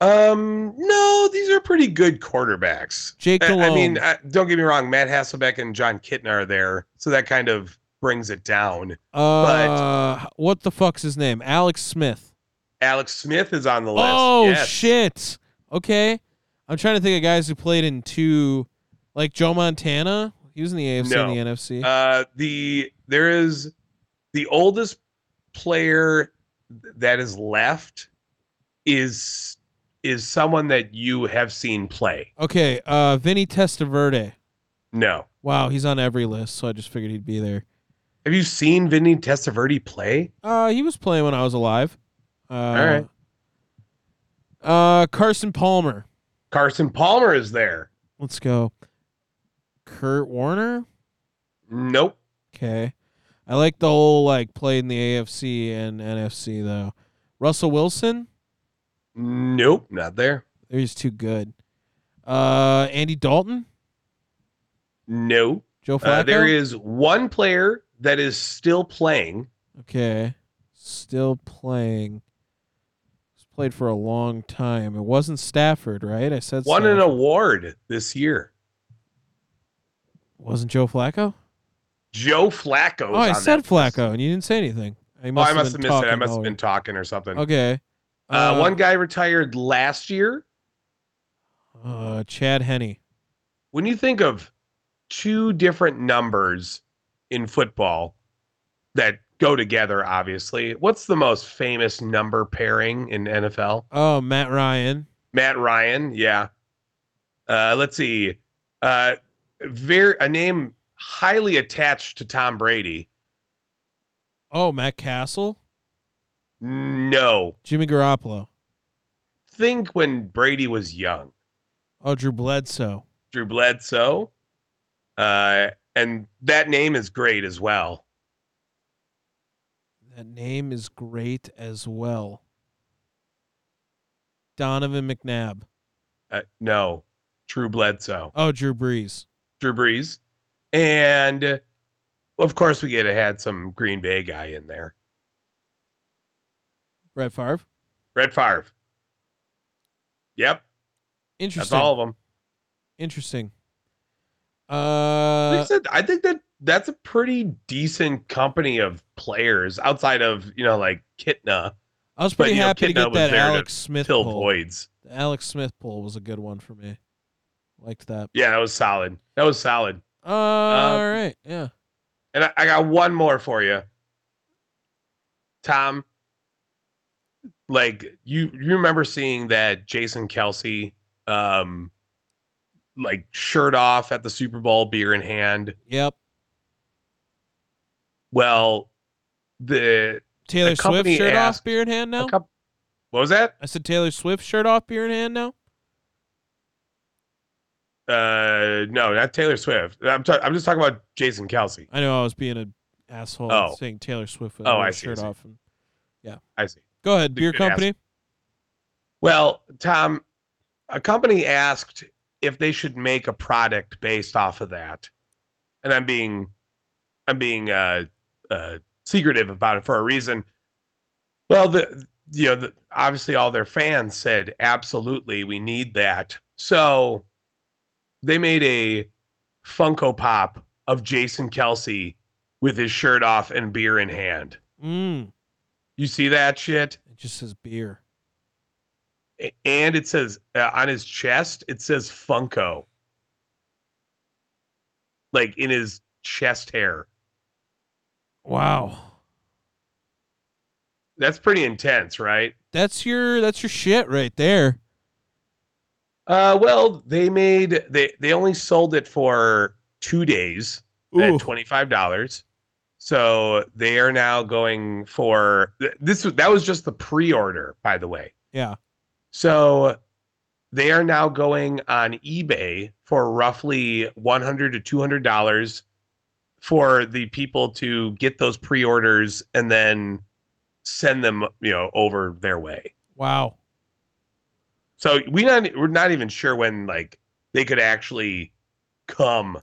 Um, no, these are pretty good quarterbacks. Jake I, I mean, uh, don't get me wrong. Matt Hasselbeck and Jon Kitna are there, so that kind of brings it down. uh, what the fuck's his name? Alex Smith. Alex Smith is on the list. Oh Yes. shit. Okay. I'm trying to think of guys who played in two, like Joe Montana. He was in the AFC No. and the NFC. Uh, the there is the oldest player that is left is is someone that you have seen play. okay. Uh, Vinny Testaverde. No, Wow, he's on every list, so I just figured he'd be there. have you seen Vinny Testaverde play? Uh, he was playing when I was alive. Uh, All right. Uh, Carson Palmer. Carson Palmer is there. Let's go. Kurt Warner. Nope. Okay. I like the whole like played in the AFC and NFC though. Russell Wilson. Nope, not there. He's too good. Uh, Andy Dalton. No. Joe Flacco. Uh, there is one player that is still playing. Okay. Still playing. He's played for a long time. It wasn't Stafford, right? I said Won an award this year. Wasn't Joe Flacco? Joe Flacco. Oh, I said Flacco, and you didn't say anything. I Oh, must, I must have been missed it. I must have been talking or something. Okay. Uh, one guy retired last year. Uh, Chad Henne. When you think of two different numbers in football that go together, obviously, what's the most famous number pairing in NFL? Oh, Matt Ryan. Matt Ryan, yeah. Uh, let's see. Uh, very a name highly attached to Tom Brady. Oh, Matt Cassel. No, Jimmy Garoppolo. think when Brady was young. Oh, Drew Bledsoe. Drew Bledsoe. Uh, and that name is great as well. That name is great as well. Donovan McNabb. Uh, no, Drew Bledsoe, Oh, Drew Brees. Drew Brees, and uh, of course we get to had some Green Bay guy in there, Brett Favre. Brett Favre. Yep, Interesting. that's all of them. Interesting. Like I Uh, said, I think that that's a pretty decent company of players outside of you know like Kitna, I was pretty know, happy to Kitna get that Alex Smith fill pull. voids. The Alex Smith pull was a good one for me. Liked that. Yeah, that was solid. That was solid. Uh, all right. Yeah. And I, I got one more for you, Tom. Like you, you remember seeing that Jason Kelce, um, like shirt off at the Super Bowl, beer in hand. Yep. Well, the Taylor Swift shirt asked- off, beer in hand now. coup- what was that? I said Taylor Swift shirt off, beer in hand now. Uh, no, not Taylor Swift. I'm, ta- I'm just talking about Jason Kelce. I know I was being an asshole Oh. saying Taylor Swift with Oh, her I see, I shirt see. off. And, I see. go ahead, The beer good company. Well, Tom, a company asked if they should make a product based off of that, and I'm being, I'm being uh, uh, secretive about it for a reason. Well, the you know, the, obviously all their fans said absolutely we need that. So they made a Funko Pop of Jason Kelce with his shirt off and beer in hand. Mm. You see that shit? It just says beer. And it says uh, on his chest, it says Funko. Like in his chest hair. Wow. That's pretty intense, right? That's your that's your shit right there. Uh well, they made they they only sold it for 2 days Ooh. at $25. So they are now going for this was that was just the pre-order by the way. Yeah. So they are now going on eBay for roughly 100 to 200 dollars for the people to get those pre-orders and then send them, you know, over their way. Wow. So we not we're not even sure when like they could actually come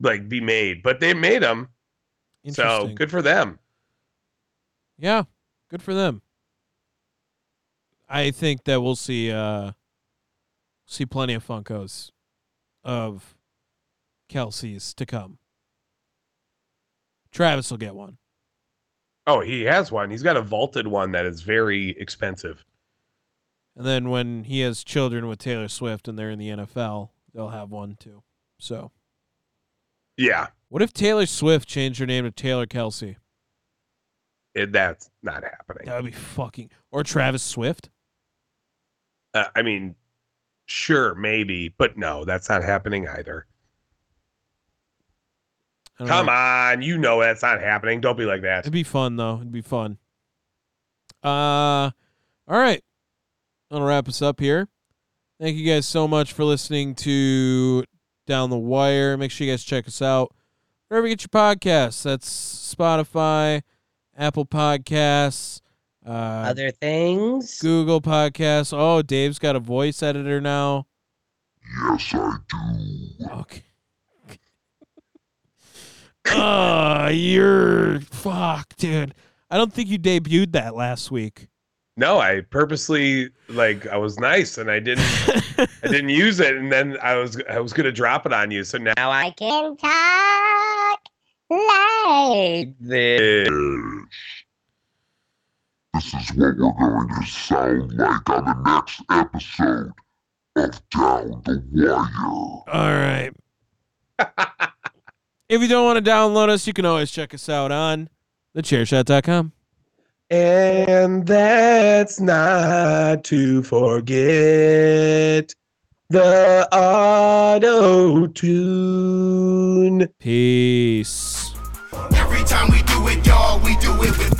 like be made, but they made them. So good for them. Yeah. Good for them. I think that we'll see uh see plenty of Funkos of Kelce's to come. Travis will get one. Oh, he has one. He's got a vaulted one that is very expensive. And then when he has children with Taylor Swift and they're in the NFL, they'll have one too. So, Yeah, what if Taylor Swift changed her name to Taylor Kelce? it, that's not happening. That would be fucking. Or Travis Swift? Uh, I mean, sure, maybe, but no, that's not happening either. Come know. on, you know that's not happening. Don't be like that. It'd be fun though. It'd be fun. Uh, all right. That'll wrap us up here. Thank you guys so much for listening to Down the Wire. Make sure you guys check us out wherever you get your podcasts. That's Spotify, Apple Podcasts, uh, Other things? Google Podcasts. Oh, Dave's got a voice editor now. Yes, I do. Okay. Oh, you're fuck, dude. I don't think you debuted that last week. No, I purposely like I was nice and I didn't I didn't (laughs) use it and then I was I was gonna drop it on you. So now Now I can talk like this. This is what we're going to sound like on the next episode of Down the Wire. All right. if you don't want to download us, you can always check us out on thechairshot.com. And that's not to forget the auto tune. Peace. Every time we do it, y'all, we do it with